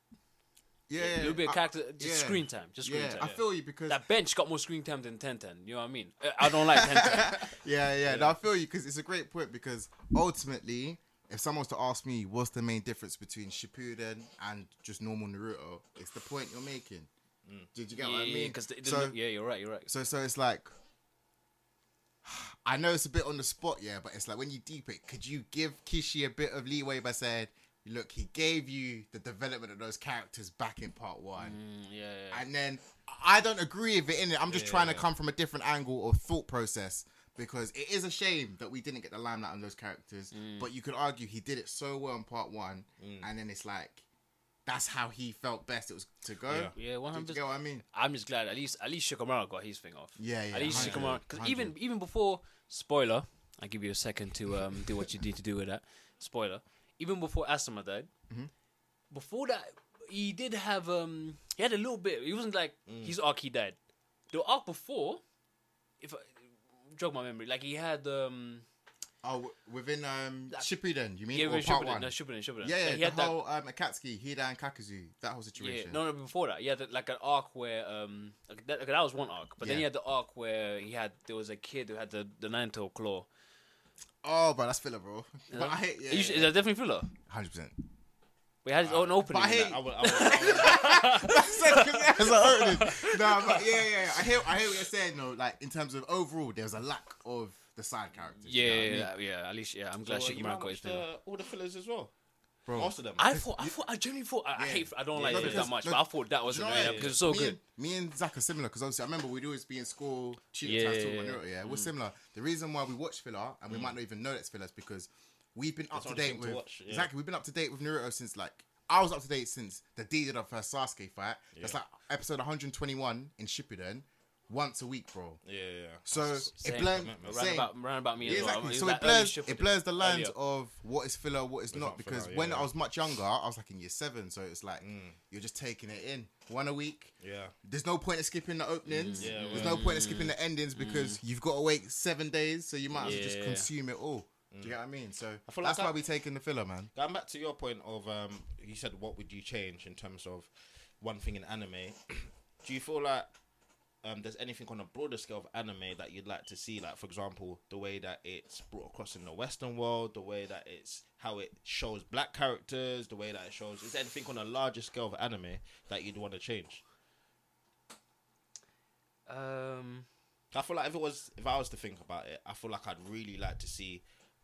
[SPEAKER 1] yeah.
[SPEAKER 3] a little bit of
[SPEAKER 1] I-
[SPEAKER 3] character, just
[SPEAKER 1] yeah.
[SPEAKER 3] screen time, just screen
[SPEAKER 1] yeah,
[SPEAKER 3] time.
[SPEAKER 1] I feel you because
[SPEAKER 3] that bench got more screen time than Tenten. You know what I mean? Uh, I don't like Tenten.
[SPEAKER 1] yeah, yeah. No, I feel you because it's a great point because ultimately, if someone was to ask me what's the main difference between Shippuden and just normal Naruto, it's the point you're making. Did you get what I mean?
[SPEAKER 3] Because
[SPEAKER 1] so,
[SPEAKER 3] yeah, you're right. You're right.
[SPEAKER 1] so, so it's like. I know it's a bit on the spot, yeah, but it's like when you deep it, could you give Kishi a bit of leeway by saying, "Look, he gave you the development of those characters back in part one,
[SPEAKER 3] Mm, yeah, yeah.
[SPEAKER 1] and then I don't agree with it in it. I'm just trying to come from a different angle or thought process because it is a shame that we didn't get the limelight on those characters.
[SPEAKER 3] Mm.
[SPEAKER 1] But you could argue he did it so well in part one, and then it's like that's how he felt best. It was to go.
[SPEAKER 2] Yeah.
[SPEAKER 3] yeah, one
[SPEAKER 1] Did you
[SPEAKER 3] hundred.
[SPEAKER 1] get what I mean?
[SPEAKER 3] I'm just glad at least at least Shikamaru got his thing off.
[SPEAKER 1] Yeah, yeah.
[SPEAKER 3] at least
[SPEAKER 1] 100,
[SPEAKER 3] Shikamaru because even even before spoiler, I give you a second to um do what you need to do with that. Spoiler. Even before Asuma died,
[SPEAKER 1] Mm-hmm.
[SPEAKER 3] before that he did have um he had a little bit. He wasn't like
[SPEAKER 1] Mm.
[SPEAKER 3] his arc he died. The arc before, if I jog my memory, like he had um
[SPEAKER 1] Oh, within um
[SPEAKER 3] That-
[SPEAKER 1] Shippuden, you mean?
[SPEAKER 3] yeah,
[SPEAKER 1] or part
[SPEAKER 3] Shippuden,
[SPEAKER 1] one?
[SPEAKER 3] no Shippuden, Shippuden.
[SPEAKER 1] Yeah, yeah.
[SPEAKER 3] Like, he
[SPEAKER 1] the
[SPEAKER 3] had that-
[SPEAKER 1] whole um, Akatsuki, Hidan and Kakuzu, that whole
[SPEAKER 3] Yeah,
[SPEAKER 1] situation.
[SPEAKER 3] no, no, before that, he had like an arc where um, like, that, okay, that was one arc, but then he had the arc where he had there was a kid who had the the nine tail claw.
[SPEAKER 1] Oh, bro, that's filler, bro.
[SPEAKER 3] You
[SPEAKER 1] But? I hate. Yeah,
[SPEAKER 3] Are you sure- Is that definitely filler?
[SPEAKER 1] hundred percent.
[SPEAKER 3] We had his own opening.
[SPEAKER 1] but I
[SPEAKER 3] in
[SPEAKER 1] hate-
[SPEAKER 3] that.
[SPEAKER 2] I would, I would, I would,
[SPEAKER 1] no, but yeah, yeah, yeah. I hear, I hear what you're saying. though. like in terms of overall, there's a lack of the side characters. you
[SPEAKER 3] Yeah,
[SPEAKER 1] know what I
[SPEAKER 3] yeah,
[SPEAKER 1] mean?
[SPEAKER 3] yeah, yeah. At least, yeah. I'm glad uh,
[SPEAKER 2] So,
[SPEAKER 3] Shikamaru
[SPEAKER 2] you might
[SPEAKER 3] got his
[SPEAKER 2] watch
[SPEAKER 3] uh,
[SPEAKER 2] the, all the fillers as well.
[SPEAKER 1] Bro.
[SPEAKER 2] Most of them.
[SPEAKER 3] I thought, I thought, I genuinely thought, I, I hate, I don't
[SPEAKER 2] Yeah,
[SPEAKER 3] like
[SPEAKER 2] no,
[SPEAKER 3] fillers that much,
[SPEAKER 1] no,
[SPEAKER 3] but I thought that wasn't
[SPEAKER 1] you know
[SPEAKER 3] really because it's so
[SPEAKER 1] me
[SPEAKER 3] good.
[SPEAKER 1] And, me and Zach are similar because obviously I remember we'd always be in school cheating
[SPEAKER 3] Yeah,
[SPEAKER 1] times
[SPEAKER 3] yeah,
[SPEAKER 1] talking
[SPEAKER 3] yeah. Mm.
[SPEAKER 1] about Naruto. Yeah, we're similar. The reason why we watch filler and we might not even know that's filler is because we've been up
[SPEAKER 2] It's
[SPEAKER 1] to date
[SPEAKER 2] thing to
[SPEAKER 1] with
[SPEAKER 2] watch, yeah.
[SPEAKER 1] exactly. We've been up to date with Naruto since like I was up to date since the Deidara first Sasuke fight. That's like episode 121 in Shippuden. Once a week, bro.
[SPEAKER 2] Yeah, yeah.
[SPEAKER 1] So
[SPEAKER 2] That's-
[SPEAKER 1] it blurs.
[SPEAKER 3] Round
[SPEAKER 1] Same.
[SPEAKER 3] about, round about me
[SPEAKER 1] Yeah,
[SPEAKER 3] as well.
[SPEAKER 1] exactly. So it blurs it blurs the lines
[SPEAKER 3] earlier.
[SPEAKER 1] of what is filler, what is not.
[SPEAKER 2] not
[SPEAKER 1] Because
[SPEAKER 2] filler,
[SPEAKER 1] when
[SPEAKER 2] yeah.
[SPEAKER 1] I was much younger, I was like in year seven, so it's like mm. you're just taking it in one a week.
[SPEAKER 2] Yeah.
[SPEAKER 1] There's no point in skipping the openings.
[SPEAKER 2] Yeah,
[SPEAKER 1] There's
[SPEAKER 2] well-
[SPEAKER 1] no point in mm. skipping the endings mm. because you've got to wait seven days, so you might as well just
[SPEAKER 3] Yeah.
[SPEAKER 1] consume it all. Do you get what I mean? So
[SPEAKER 2] I
[SPEAKER 1] that's why we taking the filler, man.
[SPEAKER 2] Going back to your point of um, you said what would you change in terms of one thing in anime? Do you feel like um, there's anything on a broader scale of anime that you'd like to see? Like, for example, the way that it's brought across in the Western world, the way that it's how it shows black characters, the way that it shows. Is there anything on a larger scale of anime that you'd want to change?
[SPEAKER 3] Um,
[SPEAKER 2] I feel like if it was, if I was to think about it, I feel like I'd really like to see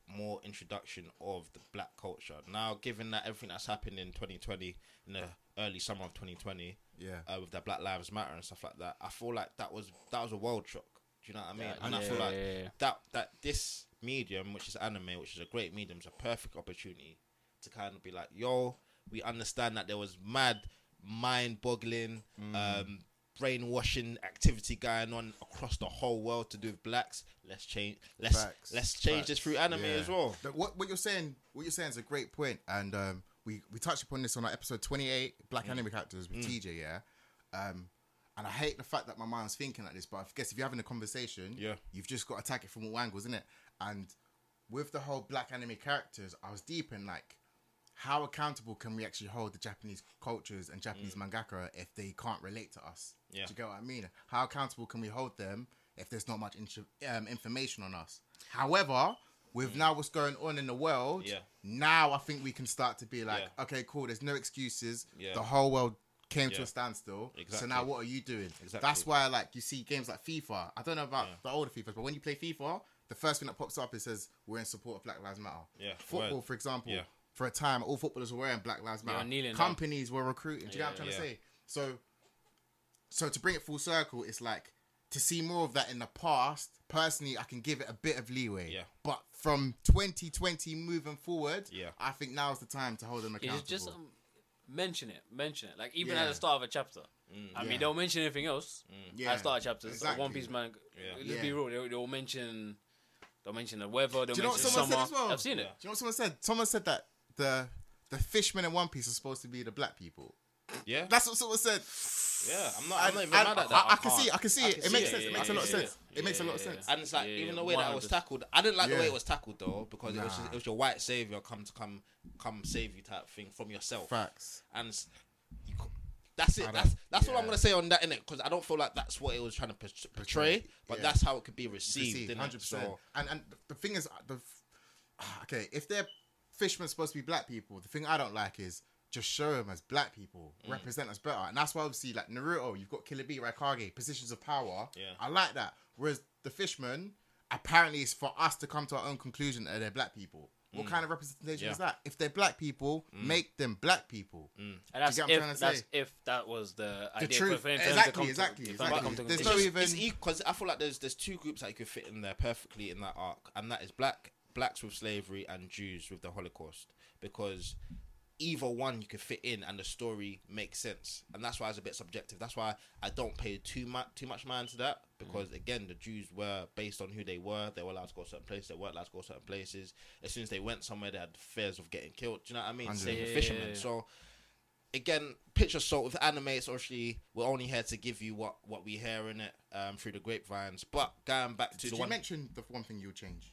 [SPEAKER 2] more introduction of the black culture. Now, given that everything that's happened in 2020, in the early summer of 2020,
[SPEAKER 1] Yeah.
[SPEAKER 2] uh, with the Black Lives Matter and stuff like that, I feel like that was that was a world shock. Do you know what I mean?
[SPEAKER 3] Yeah,
[SPEAKER 2] and I feel like
[SPEAKER 3] yeah, yeah.
[SPEAKER 2] that that this medium, which is anime, which is a great medium, is a perfect opportunity to kind of be like, yo, we understand that there was mad, mind-boggling,
[SPEAKER 1] Mm.
[SPEAKER 2] um, brainwashing activity going on across the whole world to do with blacks. Let's change. Let's
[SPEAKER 1] Facts.
[SPEAKER 2] let's change this through anime
[SPEAKER 1] Yeah.
[SPEAKER 2] as well.
[SPEAKER 1] But what what you're saying, what you're saying is a great point, and um, we we touched upon this on our episode 28, Black Anime Characters with TJ, yeah. Um, and I hate the fact that my mind's thinking like this, but I guess if you're having a conversation,
[SPEAKER 2] Yeah.
[SPEAKER 1] you've just got to attack it from all angles, isn't it? And with the whole Black Anime characters, I was deep in like, how accountable can we actually hold the Japanese cultures and Japanese mangaka if they can't relate to us?
[SPEAKER 2] Yeah.
[SPEAKER 1] Do you get what I mean? How accountable can we hold them if there's not much intro- um, information on us? However, with mm. now what's going on in the world,
[SPEAKER 2] Yeah.
[SPEAKER 1] now I think we can start to be like,
[SPEAKER 2] Yeah.
[SPEAKER 1] okay, cool. There's no excuses.
[SPEAKER 2] Yeah.
[SPEAKER 1] The whole world came to a standstill. So now what are you doing?
[SPEAKER 2] Exactly.
[SPEAKER 1] That's why like you see games like FIFA. I don't know about
[SPEAKER 2] Yeah.
[SPEAKER 1] the older FIFAs, but when you play FIFA, the first thing that pops up it says we're in support of Black Lives Matter.
[SPEAKER 2] Yeah,
[SPEAKER 1] Football,
[SPEAKER 2] word.
[SPEAKER 1] for example,
[SPEAKER 2] Yeah.
[SPEAKER 1] for a time, all footballers were wearing Black Lives Matter.
[SPEAKER 3] kneeling down.
[SPEAKER 1] Companies were recruiting. Do you know what I'm trying
[SPEAKER 2] Yeah.
[SPEAKER 1] to say? So, so to bring it full circle, it's like to see more of that in the past. Personally, I can give it a bit of leeway.
[SPEAKER 2] Yeah.
[SPEAKER 1] But from 2020 moving forward,
[SPEAKER 2] Yeah.
[SPEAKER 1] I think now's the time to hold them
[SPEAKER 3] yeah,
[SPEAKER 1] accountable.
[SPEAKER 3] just um, mention it, mention it. Like even
[SPEAKER 1] Yeah.
[SPEAKER 3] at the start of a chapter. I
[SPEAKER 1] Yeah.
[SPEAKER 3] mean, don't mention anything else.
[SPEAKER 1] Yeah.
[SPEAKER 3] At the start of chapters,
[SPEAKER 1] Exactly.
[SPEAKER 3] One Piece man.
[SPEAKER 2] Yeah.
[SPEAKER 3] Let's
[SPEAKER 1] Yeah.
[SPEAKER 3] be real. They'll, they'll mention. They'll mention the weather. They'll
[SPEAKER 1] Do you know what
[SPEAKER 3] mention
[SPEAKER 1] someone
[SPEAKER 3] summer.
[SPEAKER 1] said as well?
[SPEAKER 3] I've seen
[SPEAKER 2] Yeah.
[SPEAKER 3] it.
[SPEAKER 1] Do you know what someone said? Someone said that the the fishmen in One Piece are supposed to be the black people.
[SPEAKER 2] Yeah,
[SPEAKER 1] That's what someone said.
[SPEAKER 2] Yeah. I'm not. I'm not even
[SPEAKER 1] and
[SPEAKER 2] mad at that.
[SPEAKER 1] I, I can
[SPEAKER 2] can't.
[SPEAKER 1] see. I can see it.
[SPEAKER 2] can
[SPEAKER 1] It makes sense. It makes a lot of sense. It makes a lot of sense.
[SPEAKER 2] And it's like
[SPEAKER 3] Yeah,
[SPEAKER 2] even the way that I was tackled, I didn't like the way it was tackled though because it was just, it was your white savior come to come come save you type thing from yourself.
[SPEAKER 1] Facts.
[SPEAKER 2] And you, that's it.
[SPEAKER 1] I
[SPEAKER 2] That's
[SPEAKER 1] don't-
[SPEAKER 2] that's all I'm gonna say on that innit because I don't feel like that's what it was trying to portray, portray but
[SPEAKER 1] yeah.
[SPEAKER 2] that's how it could be received.
[SPEAKER 1] Received, hundred percent.
[SPEAKER 2] So,
[SPEAKER 1] And and the thing is, the okay, if they're fishmen supposed to be black people, the thing I don't like is just show them as black people,
[SPEAKER 2] Mm.
[SPEAKER 1] represent us better, and that's why obviously like Naruto, you've got Killer Bee, Raikage, positions of power.
[SPEAKER 2] Yeah.
[SPEAKER 1] I like that. Whereas the fishmen, apparently, it's for us to come to our own conclusion that they're black people. What kind of representation
[SPEAKER 2] Mm. Yeah.
[SPEAKER 1] is that? If they're black people, make them black people.
[SPEAKER 3] And that's
[SPEAKER 1] get what I'm
[SPEAKER 3] if
[SPEAKER 1] trying to
[SPEAKER 3] that's
[SPEAKER 1] say?
[SPEAKER 3] if that was the idea
[SPEAKER 1] truth.
[SPEAKER 3] for, for him to
[SPEAKER 1] Exactly,
[SPEAKER 3] come
[SPEAKER 1] exactly,
[SPEAKER 3] for to
[SPEAKER 1] exactly.
[SPEAKER 3] to
[SPEAKER 1] There's no even-
[SPEAKER 2] it's because I feel like there's there's two groups that you could fit in there perfectly in that arc, and that is black blacks with slavery and Jews with the Holocaust, because either one you could fit in and the story makes sense, and that's why it's a bit subjective. That's why I don't pay too much too much mind to that because
[SPEAKER 1] Mm.
[SPEAKER 2] again the Jews were based on who they were. They were allowed to go to certain places. They weren't allowed to go to certain places. As soon as they went somewhere, they had fears of getting killed. Do you know what I mean? Same with
[SPEAKER 3] Yeah.
[SPEAKER 2] fishmen. So again, picture salt with anime. It's obviously we're only here to give you what what we hear in it um, through the grapevines. But going back to
[SPEAKER 1] Did
[SPEAKER 2] the
[SPEAKER 1] you
[SPEAKER 2] one,
[SPEAKER 1] mention the one thing you'll change?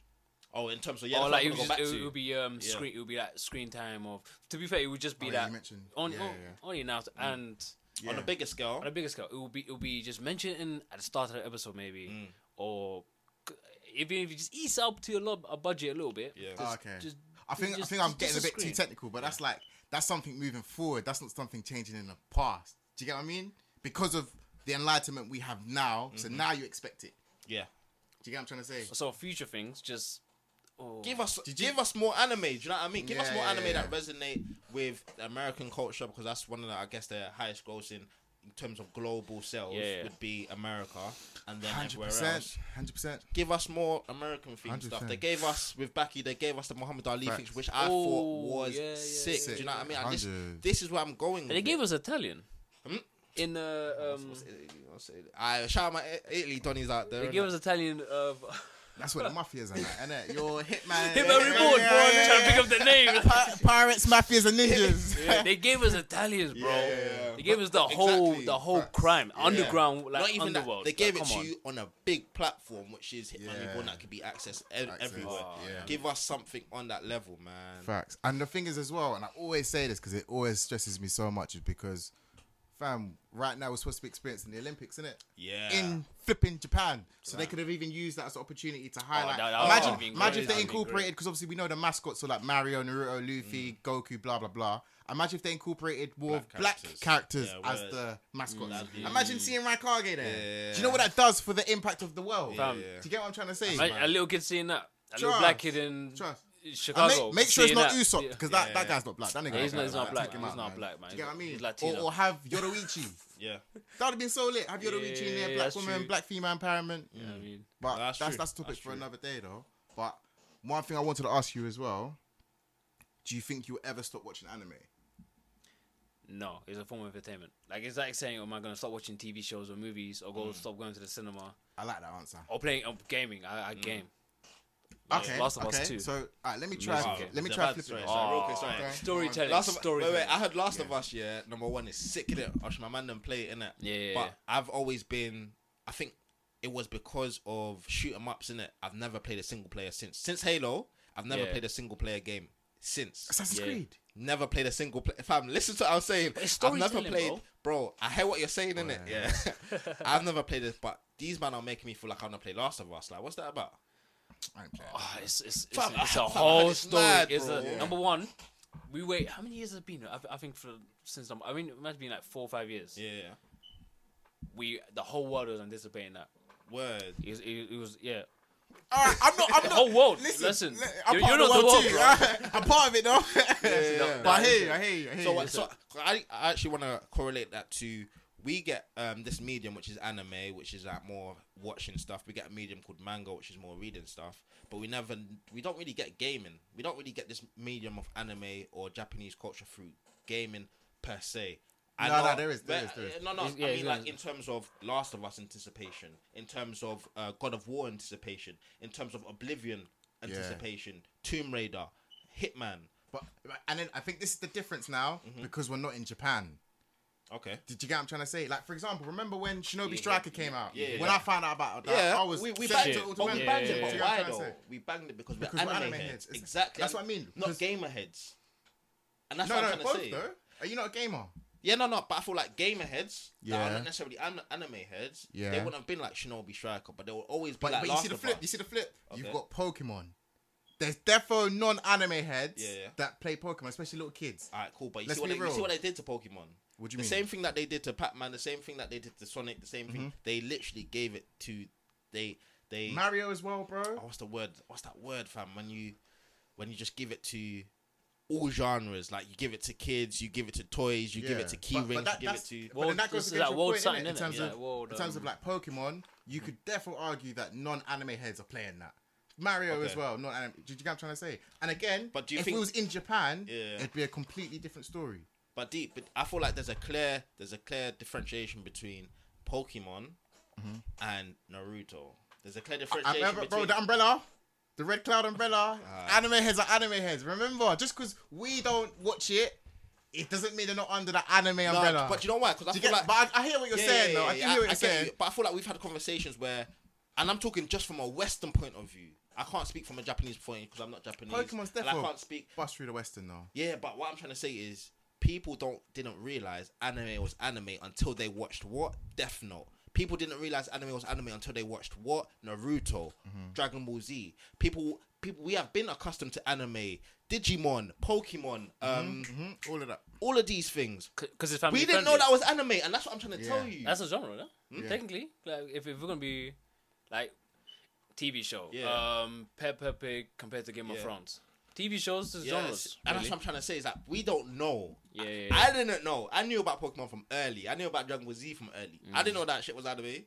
[SPEAKER 2] Oh, in terms of yeah,
[SPEAKER 3] or like it
[SPEAKER 2] I'm
[SPEAKER 3] would, just, it, would be um
[SPEAKER 2] Yeah.
[SPEAKER 3] screen it would be like screen time of to be fair it would just be
[SPEAKER 1] Oh, yeah,
[SPEAKER 3] that
[SPEAKER 1] you mentioned-
[SPEAKER 3] on,
[SPEAKER 1] yeah,
[SPEAKER 3] on,
[SPEAKER 1] yeah.
[SPEAKER 3] only now and
[SPEAKER 2] on a bigger scale.
[SPEAKER 3] on a bigger scale it will be it will be just mentioned at the start of the episode maybe
[SPEAKER 2] Mm.
[SPEAKER 3] or c- even if you just ease up to a, lot, a budget a little bit
[SPEAKER 2] Yeah.
[SPEAKER 3] just,
[SPEAKER 1] Oh, okay.
[SPEAKER 3] just,
[SPEAKER 1] I think
[SPEAKER 3] just-
[SPEAKER 1] I think I'm getting a
[SPEAKER 3] just
[SPEAKER 1] bit too technical, but that's like that's something moving forward. That's not something changing in the past. Do you get what I mean? Because of the enlightenment we have now, so
[SPEAKER 3] Mm-hmm.
[SPEAKER 1] now you expect it.
[SPEAKER 2] Yeah,
[SPEAKER 1] Do you get what I'm trying to say?
[SPEAKER 3] so future things just oh,
[SPEAKER 2] give us
[SPEAKER 1] Did you-
[SPEAKER 2] give us more anime. Do you know what I mean? Give us
[SPEAKER 1] Yeah,
[SPEAKER 2] more
[SPEAKER 1] yeah,
[SPEAKER 2] anime
[SPEAKER 1] yeah.
[SPEAKER 2] that resonate with American culture because that's one of the I guess the highest grossing in terms of global sales
[SPEAKER 3] Yeah, yeah.
[SPEAKER 2] would be America and then
[SPEAKER 1] Hundred
[SPEAKER 2] everywhere
[SPEAKER 1] percent,
[SPEAKER 2] else.
[SPEAKER 1] hundred percent.
[SPEAKER 2] give us more American themed stuff.
[SPEAKER 1] 100%.
[SPEAKER 2] They gave us with Baki, they gave us the Muhammad Ali
[SPEAKER 1] Facts.
[SPEAKER 2] things, which I
[SPEAKER 3] Oh,
[SPEAKER 2] thought was
[SPEAKER 3] yeah, yeah,
[SPEAKER 2] sick.
[SPEAKER 1] yeah,
[SPEAKER 2] Do you know what I mean?
[SPEAKER 1] yeah.
[SPEAKER 2] And this,
[SPEAKER 1] 100.
[SPEAKER 2] this is where I'm going.
[SPEAKER 3] and they
[SPEAKER 2] with
[SPEAKER 3] gave us Italian in uh, um,
[SPEAKER 2] What's Italy? What's Italy? I shout out my I- Italy Donnies out there.
[SPEAKER 3] they gave us Italian. Uh,
[SPEAKER 1] That's what the mafias are like, innit? Your hitman.
[SPEAKER 3] Hit my report, bro. I'm just trying to pick up the name.
[SPEAKER 1] Pi- Pirates, mafias, and ninjas.
[SPEAKER 3] Yeah, they gave us Italians, bro.
[SPEAKER 1] Yeah, yeah, yeah.
[SPEAKER 3] They gave us the whole, the whole crime,
[SPEAKER 1] Yeah.
[SPEAKER 3] underground, like
[SPEAKER 2] Not even
[SPEAKER 3] underworld.
[SPEAKER 2] that. They gave
[SPEAKER 3] Like,
[SPEAKER 2] it to
[SPEAKER 3] on.
[SPEAKER 2] you on a big platform, which is Hitman
[SPEAKER 1] Yeah.
[SPEAKER 2] Reborn, that could be accessed e-
[SPEAKER 1] Access,
[SPEAKER 2] everywhere.
[SPEAKER 1] yeah.
[SPEAKER 2] Give us something on that level, man.
[SPEAKER 1] Facts. And the thing is as well, and I always say this because it always stresses me so much, is because, fam, right now we're supposed to be experiencing the Olympics, isn't it?
[SPEAKER 2] Yeah.
[SPEAKER 1] In flipping Japan, so they could have even used that as an opportunity to oh, highlight.
[SPEAKER 3] that- that
[SPEAKER 1] imagine,
[SPEAKER 3] would've
[SPEAKER 1] imagine if they incorporated because obviously we know the mascots are like Mario, Naruto, Luffy, mm. Goku, blah blah blah. Imagine if they incorporated more
[SPEAKER 2] Black
[SPEAKER 1] black
[SPEAKER 2] characters.
[SPEAKER 1] characters
[SPEAKER 2] Yeah,
[SPEAKER 1] as the mascots.
[SPEAKER 2] That'd be-
[SPEAKER 1] Imagine seeing Raikage there.
[SPEAKER 2] Yeah.
[SPEAKER 1] Do you know what that does for the impact of the world?
[SPEAKER 2] Yeah, yeah.
[SPEAKER 1] Do you get what I'm trying to say?
[SPEAKER 3] A, a little kid seeing that. A little black kid in
[SPEAKER 1] Trust.
[SPEAKER 3] Chicago.
[SPEAKER 1] make, make sure it's not
[SPEAKER 3] that.
[SPEAKER 1] Usopp because that,
[SPEAKER 2] Yeah.
[SPEAKER 1] that guy's not black. That nigga
[SPEAKER 3] Yeah, he's not- he's not black, He's not black, man.
[SPEAKER 1] Do you get what I mean?
[SPEAKER 3] He's Latino.
[SPEAKER 1] Or, or have Yoruichi.
[SPEAKER 2] Yeah.
[SPEAKER 1] that would have been so lit. Have Yoruichi in there, black woman, black female empowerment.
[SPEAKER 3] Know I mean?
[SPEAKER 1] But
[SPEAKER 2] That's
[SPEAKER 1] that's that's, topic for another day though. But one thing I wanted to ask you as well: Do you think you'll ever stop watching anime?
[SPEAKER 3] No, it's a form of entertainment. Like it's like saying, "Am I going to stop watching TV shows or movies, or go
[SPEAKER 1] Mm.
[SPEAKER 3] stop going to the cinema,
[SPEAKER 1] I like that answer.
[SPEAKER 3] or playing or gaming?" I, I game.
[SPEAKER 1] Okay,
[SPEAKER 3] Last of
[SPEAKER 1] okay.
[SPEAKER 3] Us Two.
[SPEAKER 1] So alright, let me try.
[SPEAKER 3] Music.
[SPEAKER 1] Let me try
[SPEAKER 2] about-
[SPEAKER 1] flipping.
[SPEAKER 2] sorry,
[SPEAKER 1] it.
[SPEAKER 2] sorry, real quick,
[SPEAKER 3] Oh,
[SPEAKER 2] sorry.
[SPEAKER 1] Okay.
[SPEAKER 3] Storytelling.
[SPEAKER 2] Last of, wait,
[SPEAKER 3] storytelling.
[SPEAKER 2] wait, I heard Last of Us, yeah, number one is sick in it. Osh, my man done play it in it.
[SPEAKER 3] Yeah, yeah,
[SPEAKER 2] But
[SPEAKER 3] yeah.
[SPEAKER 2] I've always been, I think it was because of shoot 'em ups in it. I've never played a single player since. Since Halo, I've never
[SPEAKER 3] Yeah.
[SPEAKER 2] played a single player game since.
[SPEAKER 1] Assassin's
[SPEAKER 3] Yeah.
[SPEAKER 1] Creed.
[SPEAKER 2] Never played a single play. Fam, listen to what I'm saying.
[SPEAKER 3] it's
[SPEAKER 2] I've never played, bro. I hear what you're saying in it.
[SPEAKER 1] yeah.
[SPEAKER 2] Yeah, I've never played it, but these man are making me feel like I want to play Last of Us. Like, what's that about?
[SPEAKER 1] I ain't playing.
[SPEAKER 3] Oh, ah, it's it's, it's,
[SPEAKER 2] Fam,
[SPEAKER 3] it's
[SPEAKER 2] fam,
[SPEAKER 3] a whole
[SPEAKER 2] it's
[SPEAKER 3] story.
[SPEAKER 2] mad,
[SPEAKER 3] it's
[SPEAKER 2] bro.
[SPEAKER 3] a,
[SPEAKER 2] Yeah.
[SPEAKER 3] number one. We wait. How many years has it been? I, I think for since number. I mean, it must have been like four or five years.
[SPEAKER 2] Yeah,
[SPEAKER 3] We the whole world was anticipating that.
[SPEAKER 2] word.
[SPEAKER 3] It was, it, it was yeah.
[SPEAKER 1] All right, I'm not. I'm
[SPEAKER 3] The
[SPEAKER 1] not.
[SPEAKER 3] whole world.
[SPEAKER 1] Listen,
[SPEAKER 3] Listen,
[SPEAKER 1] li- I'm
[SPEAKER 3] you're,
[SPEAKER 1] part
[SPEAKER 3] you're
[SPEAKER 1] of
[SPEAKER 3] not the world,
[SPEAKER 1] too. I'm part of it though.
[SPEAKER 2] yeah.
[SPEAKER 1] But I hear you. I hear you. I hear
[SPEAKER 2] So,
[SPEAKER 1] you.
[SPEAKER 2] what, so I, I actually want to correlate that to we get um this medium which is anime, which is like more watching stuff. We get a medium called manga, which is more reading stuff. But we never, we don't really get gaming. We don't really get this medium of anime or Japanese culture through gaming per se. I
[SPEAKER 1] No,
[SPEAKER 2] know-
[SPEAKER 1] no, there is, there
[SPEAKER 2] but-
[SPEAKER 1] is, there is.
[SPEAKER 2] No, no.
[SPEAKER 3] It's- yeah,
[SPEAKER 2] I mean, like in terms of Last of Us anticipation, in terms of uh, God of War anticipation, in terms of Oblivion anticipation, Tomb Raider, Hitman.
[SPEAKER 1] But and then I think this is the difference now
[SPEAKER 2] Mm-hmm.
[SPEAKER 1] because we're not in Japan.
[SPEAKER 2] Okay.
[SPEAKER 1] Did you get what I'm trying to say? Like for example, remember when Shinobi
[SPEAKER 2] Yeah,
[SPEAKER 1] Striker
[SPEAKER 2] yeah,
[SPEAKER 1] came out?
[SPEAKER 2] yeah,
[SPEAKER 1] when
[SPEAKER 2] yeah.
[SPEAKER 1] I found out about that,
[SPEAKER 2] Yeah,
[SPEAKER 1] I was
[SPEAKER 2] we, we
[SPEAKER 1] set
[SPEAKER 2] oh,
[SPEAKER 1] banged
[SPEAKER 2] it, but we
[SPEAKER 1] to
[SPEAKER 2] banged
[SPEAKER 3] yeah,
[SPEAKER 2] it, but
[SPEAKER 1] yeah.
[SPEAKER 2] why
[SPEAKER 1] Do you get what I'm
[SPEAKER 2] though?
[SPEAKER 1] trying to say?
[SPEAKER 2] We banged it because we're
[SPEAKER 1] Because
[SPEAKER 2] anime,
[SPEAKER 1] we're anime
[SPEAKER 2] heads.
[SPEAKER 1] heads.
[SPEAKER 2] Exactly.
[SPEAKER 1] that's what I mean,
[SPEAKER 2] Not gamer heads. And that's
[SPEAKER 1] No,
[SPEAKER 2] what I'm trying
[SPEAKER 1] both
[SPEAKER 2] to say.
[SPEAKER 1] though. Are you not a gamer?
[SPEAKER 2] Yeah, no, no. But I feel like gamer heads that are
[SPEAKER 1] Yeah.
[SPEAKER 2] not necessarily an- anime heads.
[SPEAKER 1] Yeah.
[SPEAKER 2] They wouldn't have been like Shinobi Striker, but they will always be
[SPEAKER 1] But,
[SPEAKER 2] like
[SPEAKER 1] but you see the flip. You see the flip. You've got Pokemon. There's defo non-anime heads
[SPEAKER 2] Yeah, yeah.
[SPEAKER 1] that play Pokemon, especially little kids.
[SPEAKER 2] All right, cool. But you
[SPEAKER 1] Let's
[SPEAKER 2] see, what they, you see what they did to Pokemon.
[SPEAKER 1] What do you
[SPEAKER 2] the
[SPEAKER 1] mean?
[SPEAKER 2] same thing that they did to Pac-Man, the same thing that they did to Sonic, the same thing.
[SPEAKER 1] Mm-hmm.
[SPEAKER 2] They literally gave it to they they.
[SPEAKER 1] Mario as well, bro.
[SPEAKER 2] oh, what's the word? What's that word, fam? When you when you just give it to all genres, like you give it to kids, you give it to toys, you give it to key
[SPEAKER 1] But- but
[SPEAKER 2] rings,
[SPEAKER 1] that-
[SPEAKER 2] you give it
[SPEAKER 1] that's-
[SPEAKER 2] to.
[SPEAKER 1] But
[SPEAKER 3] World-
[SPEAKER 1] then that goes
[SPEAKER 3] this is
[SPEAKER 1] against
[SPEAKER 3] like
[SPEAKER 1] your
[SPEAKER 3] world
[SPEAKER 1] point,
[SPEAKER 3] something,
[SPEAKER 1] innit? In terms
[SPEAKER 3] Yeah,
[SPEAKER 1] of
[SPEAKER 3] world,
[SPEAKER 1] in terms of
[SPEAKER 3] um,
[SPEAKER 1] like Pokemon, you could definitely argue that non-anime heads are playing that. Mario as well, not anime. Do you get what I'm trying to say? And again,
[SPEAKER 2] But do you
[SPEAKER 1] if
[SPEAKER 2] think-
[SPEAKER 1] it was in Japan,
[SPEAKER 2] Yeah.
[SPEAKER 1] it'd be a completely different story.
[SPEAKER 2] But deep, but I feel like there's a clear there's a clear differentiation between Pokemon and Naruto. There's a clear differentiation.
[SPEAKER 1] I remember,
[SPEAKER 2] between.
[SPEAKER 1] bro, the umbrella, the red cloud umbrella.
[SPEAKER 2] Ah.
[SPEAKER 1] anime heads are anime heads. Remember, just because we don't watch it, it doesn't mean they're not under the anime
[SPEAKER 2] No,
[SPEAKER 1] umbrella.
[SPEAKER 2] but you know why? Because I
[SPEAKER 1] you
[SPEAKER 2] feel
[SPEAKER 1] get,
[SPEAKER 2] like
[SPEAKER 1] but I, I hear what you're
[SPEAKER 2] Yeah,
[SPEAKER 1] saying,
[SPEAKER 2] yeah,
[SPEAKER 1] though. I
[SPEAKER 2] yeah,
[SPEAKER 1] do
[SPEAKER 2] yeah,
[SPEAKER 1] hear what
[SPEAKER 2] I
[SPEAKER 1] you're saying.
[SPEAKER 2] you, but I feel like we've had conversations where, and I'm talking just from a Western point of view. I can't speak from a Japanese point because I'm not Japanese.
[SPEAKER 1] Pokemon's
[SPEAKER 2] and I can't speak.
[SPEAKER 1] bust through the Western though.
[SPEAKER 2] Yeah, but what I'm trying to say is people don't didn't realize anime was anime until they watched what Death Note. People didn't realize anime was anime until they watched what Naruto,
[SPEAKER 1] Mm-hmm.
[SPEAKER 2] Dragon Ball Z. People, people, we have been accustomed to anime, Digimon, Pokemon, um,
[SPEAKER 1] hmm All of that.
[SPEAKER 2] all of these things.
[SPEAKER 3] because it's family
[SPEAKER 2] We didn't
[SPEAKER 3] friendly.
[SPEAKER 2] know that was anime, and that's what I'm trying to
[SPEAKER 1] Yeah.
[SPEAKER 2] tell you.
[SPEAKER 3] That's a genre, no?
[SPEAKER 1] Yeah.
[SPEAKER 3] Technically, like if, if we're gonna be like TV show,
[SPEAKER 2] Yeah.
[SPEAKER 3] um, Peppa Pig compared to Game of
[SPEAKER 2] Yeah.
[SPEAKER 3] Thrones, TV shows is
[SPEAKER 2] Yes.
[SPEAKER 3] genres.
[SPEAKER 2] And that's
[SPEAKER 3] really.
[SPEAKER 2] what I'm trying to say is that we don't know.
[SPEAKER 3] Yeah, yeah,
[SPEAKER 2] I, didn't know. I knew about Pokemon from early. I knew about Dragon Ball Z from early. I didn't know that shit was anime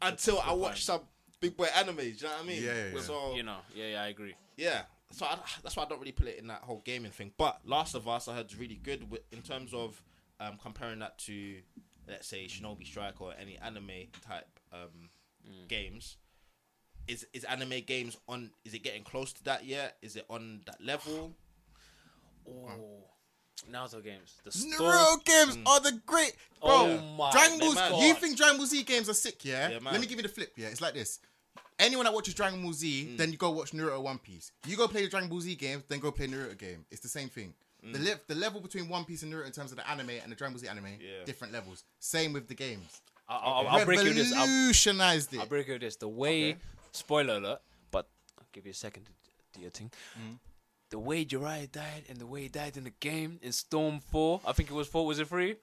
[SPEAKER 2] until I watched some big boy animes. Do you know what I mean?
[SPEAKER 1] Yeah, yeah, yeah.
[SPEAKER 2] So
[SPEAKER 3] you know, yeah, yeah, I agree.
[SPEAKER 2] yeah. So I, that's why I don't really put it in that whole gaming thing. But Last of Us, I heard is really good with, in terms of um, comparing that to let's say Shinobi Strike or any anime type um, games. Is is anime games on? Is it getting close to that yet? Is it on that level?
[SPEAKER 3] Oh, Naruto games. The
[SPEAKER 1] Naruto
[SPEAKER 3] story.
[SPEAKER 1] games mm. are the great. Bro,
[SPEAKER 3] Oh my
[SPEAKER 1] Dragon Ball.
[SPEAKER 2] God.
[SPEAKER 1] You think Dragon Ball Z games are sick? Yeah.
[SPEAKER 2] Yeah.
[SPEAKER 1] Let me give you the flip. Yeah, it's like this. Anyone that watches Dragon Ball Z, mm. then you go watch Naruto One Piece. You go play the Dragon Ball Z games, then go play Naruto game. It's the same thing. The, mm. le- the level between One Piece and Naruto in terms of the anime and the Dragon Ball Z anime,
[SPEAKER 2] Yeah.
[SPEAKER 1] different levels. Same with the games.
[SPEAKER 3] I'll, I'll, I'll break you this. I'll,
[SPEAKER 1] Revolutionized it.
[SPEAKER 3] I'll break you this. The way,
[SPEAKER 2] Okay.
[SPEAKER 3] Spoiler alert, but I'll give you a second to do your thing.
[SPEAKER 1] Mm.
[SPEAKER 3] The way Jiraiya died and the way he died in the game in Storm 4, I think it was 4, was it 3?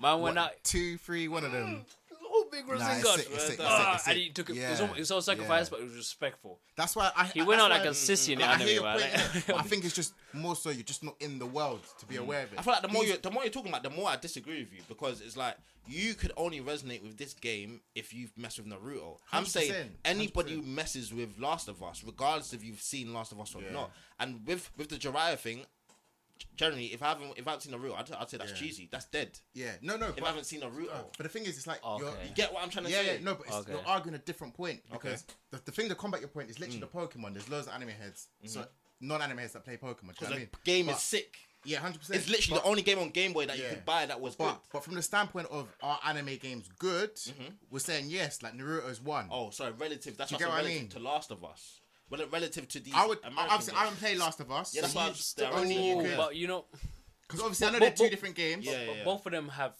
[SPEAKER 3] Man went out.
[SPEAKER 1] two, three, one of them.
[SPEAKER 3] Oh, big Rasengan.
[SPEAKER 1] sick, it's sick, it's
[SPEAKER 3] Ah, and he took it.
[SPEAKER 1] Yeah,
[SPEAKER 3] it was, almost, it was all sacrifice,
[SPEAKER 1] yeah.
[SPEAKER 3] but it was respectful.
[SPEAKER 1] That's why I.
[SPEAKER 3] He went out like a sissy in the
[SPEAKER 1] I
[SPEAKER 3] anime,
[SPEAKER 1] your
[SPEAKER 3] man.
[SPEAKER 1] point,
[SPEAKER 3] Like-
[SPEAKER 1] innit? But I think it's just more so you're just not in the world to be aware of it.
[SPEAKER 2] I feel like the more you the more you're talking about, the more I disagree with you because it's like you could only resonate with this game if you've messed with Naruto. I'm saying anybody
[SPEAKER 1] 100%.
[SPEAKER 2] who messes with Last of Us, regardless if you've seen Last of Us or
[SPEAKER 1] Yeah.
[SPEAKER 2] not, and with with the Jiraiya thing, generally if I haven't if I haven't seen Naruto, I'd, I'd say that's
[SPEAKER 1] Yeah.
[SPEAKER 2] cheesy. That's dead.
[SPEAKER 1] Yeah, no, no.
[SPEAKER 2] If
[SPEAKER 1] but-
[SPEAKER 2] I haven't seen Naruto,
[SPEAKER 1] But the thing is, it's like
[SPEAKER 3] Okay.
[SPEAKER 1] you're,
[SPEAKER 2] you get what I'm trying to
[SPEAKER 1] yeah,
[SPEAKER 2] say.
[SPEAKER 1] yeah, no, but it's,
[SPEAKER 3] Okay.
[SPEAKER 1] you're arguing a different point
[SPEAKER 2] Okay.
[SPEAKER 1] because the, the thing to combat your point is literally mm. the Pokemon. There's loads of anime heads, so mm-hmm. non-anime heads that play Pokemon. Do you know
[SPEAKER 2] Because
[SPEAKER 1] what I
[SPEAKER 2] the
[SPEAKER 1] mean?
[SPEAKER 2] game
[SPEAKER 1] But-
[SPEAKER 2] is sick.
[SPEAKER 1] Yeah, hundred percent.
[SPEAKER 2] It's literally the only game on Game Boy that you
[SPEAKER 1] Yeah.
[SPEAKER 2] could buy that was good.
[SPEAKER 1] But but from the standpoint of are anime games good? Mm-hmm. We're saying yes. Like Naruto's one.
[SPEAKER 2] Oh, sorry, relative. That's
[SPEAKER 1] Do
[SPEAKER 2] what
[SPEAKER 1] you
[SPEAKER 2] I'm
[SPEAKER 1] get what I
[SPEAKER 2] relative
[SPEAKER 1] mean?
[SPEAKER 2] to Last of Us. Well, relative to these.
[SPEAKER 1] I would.
[SPEAKER 2] American
[SPEAKER 1] Obviously, I
[SPEAKER 2] games.
[SPEAKER 1] haven't played Last of Us.
[SPEAKER 2] Yeah, that's
[SPEAKER 1] so
[SPEAKER 2] why
[SPEAKER 1] you-
[SPEAKER 2] I'm- they're
[SPEAKER 1] only
[SPEAKER 2] only-
[SPEAKER 3] Oh, but you know,
[SPEAKER 1] Because obviously, I know
[SPEAKER 3] But-
[SPEAKER 1] they're two
[SPEAKER 3] but-
[SPEAKER 1] different games.
[SPEAKER 2] Yeah,
[SPEAKER 3] but
[SPEAKER 2] yeah.
[SPEAKER 3] both of them have.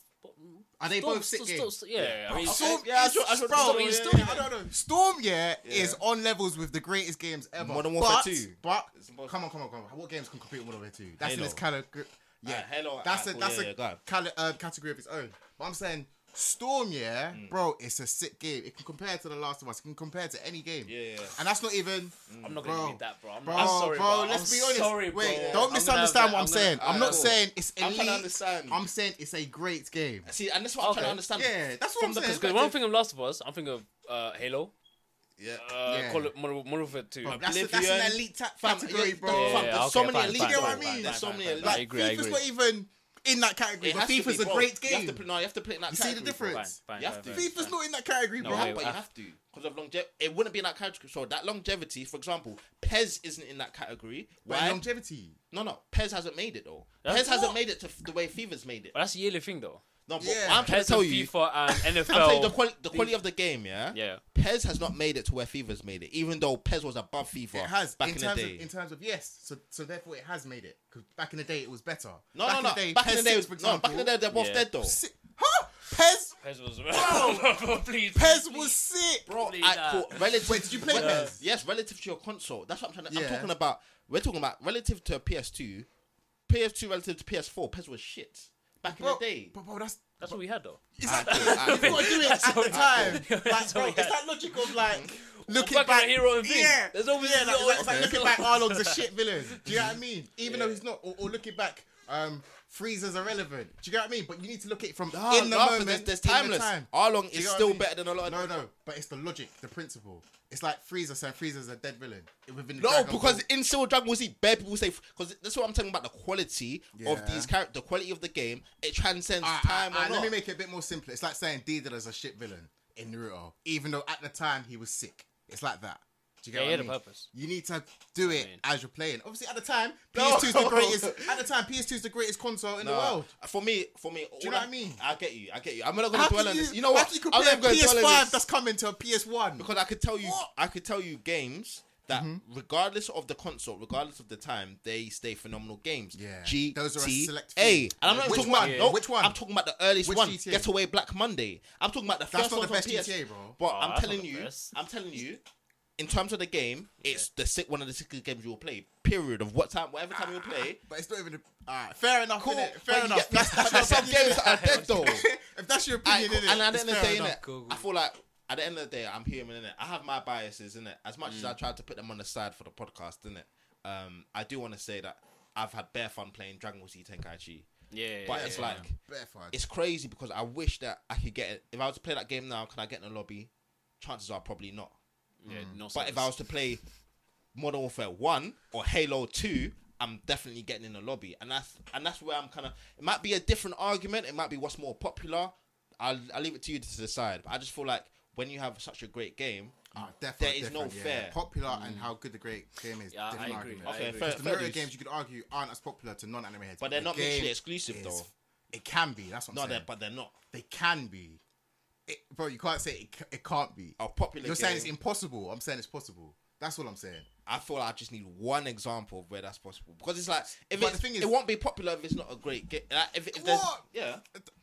[SPEAKER 1] Are they
[SPEAKER 3] Storm-
[SPEAKER 1] both sick
[SPEAKER 3] Storm-
[SPEAKER 1] games?
[SPEAKER 3] Storm- yeah, I mean,
[SPEAKER 2] Okay.
[SPEAKER 1] Storm,
[SPEAKER 2] Yeah, I
[SPEAKER 1] is-
[SPEAKER 2] saw- I saw
[SPEAKER 1] bro,
[SPEAKER 2] Storm,
[SPEAKER 1] it's
[SPEAKER 2] yeah,
[SPEAKER 1] Storm,
[SPEAKER 2] yeah.
[SPEAKER 1] I don't know. Storm, yeah, is on levels with the greatest games ever.
[SPEAKER 2] Modern Warfare
[SPEAKER 1] but,
[SPEAKER 2] 2.
[SPEAKER 1] But come on, come on, come on. What games can compete with Modern Warfare 2? That's in
[SPEAKER 2] Halo.
[SPEAKER 1] its category. Yeah,
[SPEAKER 2] Alright, Halo,
[SPEAKER 1] That's
[SPEAKER 2] alright,
[SPEAKER 1] a that's
[SPEAKER 2] yeah, yeah,
[SPEAKER 1] a
[SPEAKER 2] on.
[SPEAKER 1] cali- uh, category of its own. But I'm saying Storm, yeah,
[SPEAKER 2] Mm.
[SPEAKER 1] bro, it's a sick game. It can compare to The Last of Us. It can compare to any game.
[SPEAKER 2] Yeah, yeah.
[SPEAKER 1] And that's not even.
[SPEAKER 3] I'm not gonna
[SPEAKER 1] Bro,
[SPEAKER 3] beat that, bro. I'm,
[SPEAKER 1] Bro,
[SPEAKER 3] I'm sorry,
[SPEAKER 1] bro,
[SPEAKER 3] bro.
[SPEAKER 1] let's
[SPEAKER 3] I'm
[SPEAKER 1] be honest.
[SPEAKER 3] Sorry,
[SPEAKER 1] Wait,
[SPEAKER 3] bro.
[SPEAKER 1] don't
[SPEAKER 3] I'm gonna
[SPEAKER 1] misunderstand
[SPEAKER 3] have
[SPEAKER 1] what I'm
[SPEAKER 3] that-
[SPEAKER 1] saying.
[SPEAKER 3] gonna-
[SPEAKER 1] I'm not
[SPEAKER 2] Alright,
[SPEAKER 1] saying it's
[SPEAKER 2] I'm trying to understand.
[SPEAKER 1] I'm saying it's a great game.
[SPEAKER 2] See, and that's what I'm trying to understand.
[SPEAKER 1] Yeah, that's what
[SPEAKER 2] From
[SPEAKER 1] I'm
[SPEAKER 2] the
[SPEAKER 1] saying.
[SPEAKER 3] Because when I'm thinking of Last of Us, I'm thinking of uh, Halo,
[SPEAKER 2] Yeah.
[SPEAKER 3] uh,
[SPEAKER 1] Yeah.
[SPEAKER 3] Call it Modern Modern Warfare 2.
[SPEAKER 1] Bro, that's, a,
[SPEAKER 2] Oblivion.
[SPEAKER 1] that's an elite ta-
[SPEAKER 2] Fam,
[SPEAKER 1] category,
[SPEAKER 2] yeah,
[SPEAKER 1] bro.
[SPEAKER 3] Yeah,
[SPEAKER 2] fam,
[SPEAKER 3] yeah,
[SPEAKER 2] there's so many
[SPEAKER 3] fine,
[SPEAKER 2] elite.
[SPEAKER 3] fine,
[SPEAKER 1] You know what I mean?
[SPEAKER 2] There's so many elite.
[SPEAKER 3] I
[SPEAKER 1] Like
[SPEAKER 3] agree, I
[SPEAKER 1] FIFA's
[SPEAKER 3] agree.
[SPEAKER 1] not even in that category.
[SPEAKER 2] It
[SPEAKER 1] But
[SPEAKER 2] has to
[SPEAKER 1] FIFA's
[SPEAKER 2] be,
[SPEAKER 1] a
[SPEAKER 2] bro.
[SPEAKER 1] great
[SPEAKER 2] You have
[SPEAKER 1] game.
[SPEAKER 2] to, no, you have to play in that
[SPEAKER 1] You see the difference?
[SPEAKER 3] Fine,
[SPEAKER 2] You have
[SPEAKER 3] fine,
[SPEAKER 2] to.
[SPEAKER 3] fine,
[SPEAKER 1] FIFA's
[SPEAKER 3] fine.
[SPEAKER 1] not in that category,
[SPEAKER 3] No,
[SPEAKER 1] bro.
[SPEAKER 3] Wait,
[SPEAKER 2] but you have to because of longevity. It wouldn't be in that category. So that longevity, for example, PES isn't in that category. Why?
[SPEAKER 1] longevity.
[SPEAKER 2] no, no, PES hasn't made it though.
[SPEAKER 3] That's-
[SPEAKER 2] PES hasn't made it to f- the way FIFA's made it.
[SPEAKER 3] But that's a yearly thing, though.
[SPEAKER 2] No, but
[SPEAKER 1] Yeah.
[SPEAKER 2] I'm trying
[SPEAKER 3] PES
[SPEAKER 2] to tell
[SPEAKER 3] and
[SPEAKER 2] you.
[SPEAKER 3] FIFA um, and
[SPEAKER 2] I'm
[SPEAKER 3] NFL.
[SPEAKER 2] telling you the, quali- the quality of the game, yeah.
[SPEAKER 3] Yeah.
[SPEAKER 2] PES has not made it to where FIFA's made it, even though PES was above FIFA
[SPEAKER 1] It has
[SPEAKER 2] back
[SPEAKER 1] in,
[SPEAKER 2] in, the
[SPEAKER 1] terms
[SPEAKER 2] day.
[SPEAKER 1] of in terms of yes. So so therefore it has made it because back in the day it was better.
[SPEAKER 2] no,
[SPEAKER 1] back
[SPEAKER 2] no, no. Back in the
[SPEAKER 1] PES
[SPEAKER 2] day,
[SPEAKER 1] 6, for
[SPEAKER 2] no,
[SPEAKER 1] example,
[SPEAKER 2] back in the day, they're both
[SPEAKER 3] Yeah.
[SPEAKER 2] dead though.
[SPEAKER 1] si- huh? PES
[SPEAKER 3] PES was.
[SPEAKER 1] Bro!
[SPEAKER 3] please. PES
[SPEAKER 1] was sick,
[SPEAKER 2] Bro,
[SPEAKER 3] Please,
[SPEAKER 2] I,
[SPEAKER 3] nah.
[SPEAKER 2] cool. relative.
[SPEAKER 1] Wait, did you play
[SPEAKER 2] Well,
[SPEAKER 1] PES?
[SPEAKER 2] Uh, yes, relative to your console. That's what I'm trying to.
[SPEAKER 1] Yeah.
[SPEAKER 2] I'm talking about. We're talking about relative to a PS2. PS2 relative to PS4. PS was shit back
[SPEAKER 1] bro.
[SPEAKER 2] in the day.
[SPEAKER 1] But bro, that's
[SPEAKER 3] That's what we had, though.
[SPEAKER 1] exactly. You've got to do it at the time. Like,
[SPEAKER 3] That's all
[SPEAKER 1] bro, it's
[SPEAKER 3] had.
[SPEAKER 1] that logic of like looking
[SPEAKER 3] back
[SPEAKER 1] back.
[SPEAKER 3] at a hero and thing.
[SPEAKER 1] Yeah,
[SPEAKER 3] There's always
[SPEAKER 1] yeah,
[SPEAKER 3] a
[SPEAKER 1] like,
[SPEAKER 3] little-
[SPEAKER 1] it's like looking back. Arlong's a shit villain. Do you know what I mean? Even though he's not, or, or looking back. Um, Frieza's irrelevant. Do you get what I mean? But you need to look at it from
[SPEAKER 2] Nah,
[SPEAKER 1] in the moment.
[SPEAKER 2] there's, there's
[SPEAKER 1] in the
[SPEAKER 2] timeless.
[SPEAKER 1] time.
[SPEAKER 2] Arlong is
[SPEAKER 1] what I
[SPEAKER 2] still
[SPEAKER 1] mean?
[SPEAKER 2] better than a lot of.
[SPEAKER 1] No, no, but it's the logic, the principle. It's like Frieza saying Frieza's a dead villain within the
[SPEAKER 2] No,
[SPEAKER 1] Dragon
[SPEAKER 2] because
[SPEAKER 1] Ball.
[SPEAKER 2] in Silver Dragon Ball Z, bare people say because that's what I'm talking about. The quality of these characters, the quality of the game, it transcends time or
[SPEAKER 1] let me make it a bit more simpler. It's like saying Deidara's a shit villain in Naruto, even though at the time he was sick. It's like that. Do you get
[SPEAKER 3] Yeah,
[SPEAKER 1] what
[SPEAKER 3] he
[SPEAKER 1] I
[SPEAKER 3] had a
[SPEAKER 1] mean?
[SPEAKER 3] purpose.
[SPEAKER 1] You need to do it
[SPEAKER 3] mean-
[SPEAKER 1] as you're playing. Obviously, at the time,
[SPEAKER 2] No.
[SPEAKER 1] PS2 is the greatest. At the time, PS2 is the greatest console in the world.
[SPEAKER 2] For me, for me, do
[SPEAKER 1] you
[SPEAKER 2] all
[SPEAKER 1] know what I mean?
[SPEAKER 2] I get you. I get you. I'm not gonna dwell on
[SPEAKER 1] you,
[SPEAKER 2] this. You know what?
[SPEAKER 1] you
[SPEAKER 2] I'm not gonna dwell on
[SPEAKER 1] PS5
[SPEAKER 2] this.
[SPEAKER 1] that's coming to a PS1?
[SPEAKER 2] because I could tell you,
[SPEAKER 1] What?
[SPEAKER 2] I could tell you games that,
[SPEAKER 1] Mm-hmm.
[SPEAKER 2] regardless of the console, regardless of the time, they stay phenomenal games.
[SPEAKER 1] Yeah.
[SPEAKER 2] G
[SPEAKER 1] Those are a
[SPEAKER 2] T
[SPEAKER 1] select
[SPEAKER 2] A.
[SPEAKER 1] few.
[SPEAKER 2] And I'm not
[SPEAKER 1] Which
[SPEAKER 2] talking
[SPEAKER 1] one?
[SPEAKER 2] about
[SPEAKER 1] Yeah.
[SPEAKER 2] no,
[SPEAKER 1] Which one?
[SPEAKER 2] I'm talking about the earliest
[SPEAKER 1] Which
[SPEAKER 2] one.
[SPEAKER 1] GTA?
[SPEAKER 2] Getaway Black Monday. I'm talking about the
[SPEAKER 1] That's
[SPEAKER 2] first
[SPEAKER 1] not
[SPEAKER 2] one
[SPEAKER 1] the best
[SPEAKER 2] PS.
[SPEAKER 1] GTA, bro.
[SPEAKER 2] But
[SPEAKER 3] Oh,
[SPEAKER 2] I'm telling you. I'm telling you. In terms of the game, it's the sick one of the sickest games you will play. Period of what time, whatever time you will play.
[SPEAKER 1] But it's not even. A, fair enough.
[SPEAKER 2] Cool.
[SPEAKER 1] innit?
[SPEAKER 2] But
[SPEAKER 1] Fair
[SPEAKER 2] you
[SPEAKER 1] enough.
[SPEAKER 2] get-
[SPEAKER 1] That's,
[SPEAKER 2] but
[SPEAKER 1] that's your
[SPEAKER 2] some games that are dead though.
[SPEAKER 1] if that's your
[SPEAKER 2] Alright,
[SPEAKER 1] opinion,
[SPEAKER 2] cool.
[SPEAKER 1] innit?
[SPEAKER 2] and at the
[SPEAKER 1] it's
[SPEAKER 2] end of the
[SPEAKER 1] fair
[SPEAKER 2] day,
[SPEAKER 1] enough.
[SPEAKER 2] innit,
[SPEAKER 3] Cool, cool.
[SPEAKER 2] I feel like at the end of the day, I'm human, innit. I have my biases, innit. As much
[SPEAKER 1] Mm.
[SPEAKER 2] as I tried to put them on the side for the podcast, innit. Um, I do want to say that I've had bare fun playing Dragon Ball Z Tenkaichi.
[SPEAKER 3] Yeah, yeah,
[SPEAKER 2] But
[SPEAKER 3] yeah,
[SPEAKER 2] it's
[SPEAKER 3] yeah.
[SPEAKER 2] like
[SPEAKER 1] Bare fun.
[SPEAKER 2] it's crazy because I wish that I could get it. If I was to play that game now, can I get in the lobby? Chances are probably not.
[SPEAKER 3] Yeah, no
[SPEAKER 2] But if I was to play Modern Warfare One or Halo Two, I'm definitely getting in the lobby, and that's and that's where I'm kind of. It might be a different argument. It might be what's more popular. I'll, I'll leave it to you to decide. But I just feel like when you have such a great game,
[SPEAKER 1] Ah,
[SPEAKER 2] There is no
[SPEAKER 1] yeah.
[SPEAKER 2] fair.
[SPEAKER 1] Popular and how good the great game is.
[SPEAKER 3] Yeah, I
[SPEAKER 1] different
[SPEAKER 3] agree.
[SPEAKER 1] argument.
[SPEAKER 3] I
[SPEAKER 2] Okay,
[SPEAKER 3] agree.
[SPEAKER 2] fair-
[SPEAKER 1] Because the Mario
[SPEAKER 2] dues.
[SPEAKER 1] games you could argue aren't as popular to non-anime heads,
[SPEAKER 2] but they're
[SPEAKER 1] the
[SPEAKER 2] not
[SPEAKER 1] game
[SPEAKER 2] mutually exclusive
[SPEAKER 1] is-
[SPEAKER 2] though.
[SPEAKER 1] It can be. That's what I'm
[SPEAKER 2] No, they're
[SPEAKER 1] saying.
[SPEAKER 2] but they're not.
[SPEAKER 1] They can be. It, bro, you can't say it, it can't be.
[SPEAKER 2] A popular.
[SPEAKER 1] You're
[SPEAKER 2] game,
[SPEAKER 1] saying it's impossible. I'm saying it's possible. That's what I'm saying.
[SPEAKER 2] I feel like I just need one example of where that's possible because it's like if
[SPEAKER 1] But
[SPEAKER 2] it's,
[SPEAKER 1] the thing is-
[SPEAKER 2] it won't be popular if it's not a great game. Like, if, if
[SPEAKER 1] What?
[SPEAKER 2] yeah,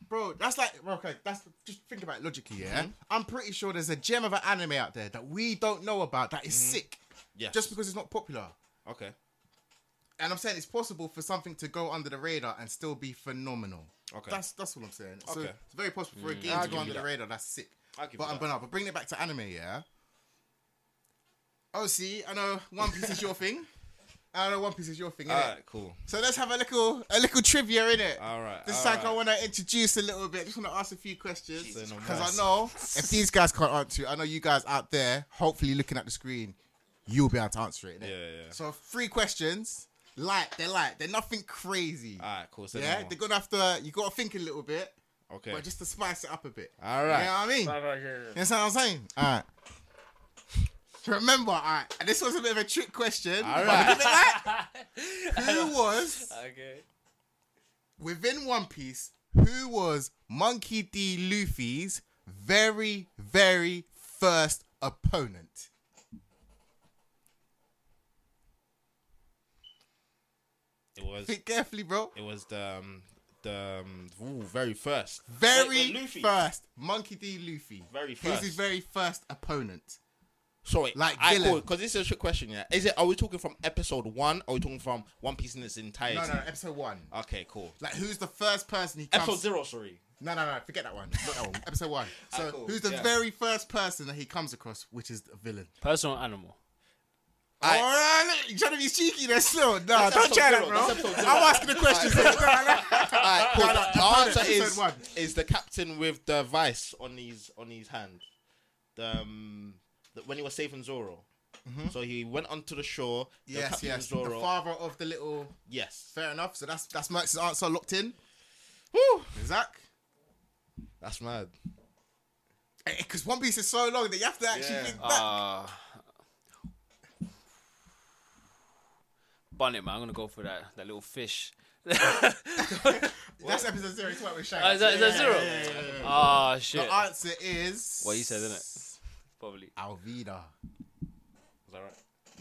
[SPEAKER 1] Bro, that's like okay. That's just think about it logically. Yeah,
[SPEAKER 2] Mm-hmm.
[SPEAKER 1] I'm pretty sure there's a gem of an anime out there that we don't know about that is sick.
[SPEAKER 2] Mm-hmm. Yes.
[SPEAKER 1] Just because it's not popular.
[SPEAKER 2] okay,
[SPEAKER 1] And I'm saying it's possible for something to go under the radar and still be phenomenal.
[SPEAKER 2] Okay.
[SPEAKER 1] That's that's what I'm saying. So
[SPEAKER 2] Okay.
[SPEAKER 1] it's very possible for a mm. game
[SPEAKER 2] I'll
[SPEAKER 1] to
[SPEAKER 2] give
[SPEAKER 1] go
[SPEAKER 2] you
[SPEAKER 1] under the
[SPEAKER 2] that.
[SPEAKER 1] radar. That's sick.
[SPEAKER 2] I'll give you
[SPEAKER 1] But I'm
[SPEAKER 2] that.
[SPEAKER 1] but, but bringing it back to anime, yeah. Oh, see, I know One Piece is your thing. I know One Piece is your thing.
[SPEAKER 2] all
[SPEAKER 1] innit?
[SPEAKER 2] right, cool.
[SPEAKER 1] So let's have a little a little trivia in it.
[SPEAKER 2] All right,
[SPEAKER 1] This
[SPEAKER 2] all
[SPEAKER 1] is like I
[SPEAKER 2] right.
[SPEAKER 1] want to introduce a little bit. Just want to ask a few questions because I know if these guys can't answer, it, I know you guys out there, hopefully looking at the screen, you'll be able to answer it. innit?
[SPEAKER 2] Yeah, yeah.
[SPEAKER 1] So three questions. Light, they're light. They're nothing crazy.
[SPEAKER 2] All right, cool. So
[SPEAKER 1] yeah,
[SPEAKER 2] no
[SPEAKER 1] they're gonna have to. You gotta think a little bit,
[SPEAKER 2] okay.
[SPEAKER 1] but just to spice it up a bit.
[SPEAKER 2] All right.
[SPEAKER 1] You know what I mean?
[SPEAKER 3] Bye, bye, yeah, yeah.
[SPEAKER 1] You know what I'm saying? All right. Remember, all right. And this was a bit of a trick question.
[SPEAKER 2] All
[SPEAKER 1] but
[SPEAKER 2] right.
[SPEAKER 1] look at that. Who was
[SPEAKER 3] Okay.
[SPEAKER 1] within One Piece? Who was Monkey D. Luffy's very, very first opponent?
[SPEAKER 2] It was
[SPEAKER 1] Think carefully, bro.
[SPEAKER 2] it was the um, the um, ooh, very first.
[SPEAKER 1] Very
[SPEAKER 2] Wait, wait, Luffy.
[SPEAKER 1] first, Monkey D. Luffy.
[SPEAKER 2] Very
[SPEAKER 1] He was his
[SPEAKER 2] first.
[SPEAKER 1] very first opponent.
[SPEAKER 2] Sorry,
[SPEAKER 1] Like
[SPEAKER 2] I
[SPEAKER 1] villain.
[SPEAKER 2] because this is a trick question. Yeah, is it? Are we talking from episode one? Or are we talking from One Piece in its entirety?
[SPEAKER 1] No, no, episode one.
[SPEAKER 2] Okay, cool.
[SPEAKER 1] Like, who's the first person he comes?
[SPEAKER 2] Episode zero, sorry.
[SPEAKER 1] No, no, no. Forget that one. Not that one. Episode one. So,
[SPEAKER 2] Ah, cool.
[SPEAKER 1] who's the
[SPEAKER 2] Yeah.
[SPEAKER 1] very first person that he comes across, which is a villain?
[SPEAKER 3] Personal animal.
[SPEAKER 2] Aight.
[SPEAKER 1] Oh, look, you trying to be cheeky there still? No,
[SPEAKER 2] That's
[SPEAKER 1] don't try that, bro.
[SPEAKER 2] That's episode zero.
[SPEAKER 1] I'm asking the questions. No, no, no.
[SPEAKER 2] Alright, cool.
[SPEAKER 1] No, no,
[SPEAKER 2] the
[SPEAKER 1] the
[SPEAKER 2] answer
[SPEAKER 1] pilot,
[SPEAKER 2] is
[SPEAKER 1] one.
[SPEAKER 2] is the captain with the vice on his on his hand. The, um, the when he was saving Zoro. So he went onto the shore.
[SPEAKER 1] Yes,
[SPEAKER 2] captain
[SPEAKER 1] yes.
[SPEAKER 2] Zoro.
[SPEAKER 1] The father of the little.
[SPEAKER 2] yes.
[SPEAKER 1] Fair enough. So that's that's Max's answer locked in.
[SPEAKER 2] Woo!
[SPEAKER 1] Zach.
[SPEAKER 2] That's mad.
[SPEAKER 1] Because One Piece is so long that you have to actually
[SPEAKER 2] Yeah.
[SPEAKER 1] think back.
[SPEAKER 3] Uh, Bonnet man, I'm gonna go for that that little fish.
[SPEAKER 1] that's episode zero. It's what we're showing.
[SPEAKER 3] Ah, is that- is that zero? Ah shit.
[SPEAKER 1] The answer is.
[SPEAKER 3] What you said, isn't it? Probably.
[SPEAKER 1] Alvida.
[SPEAKER 2] Is that right?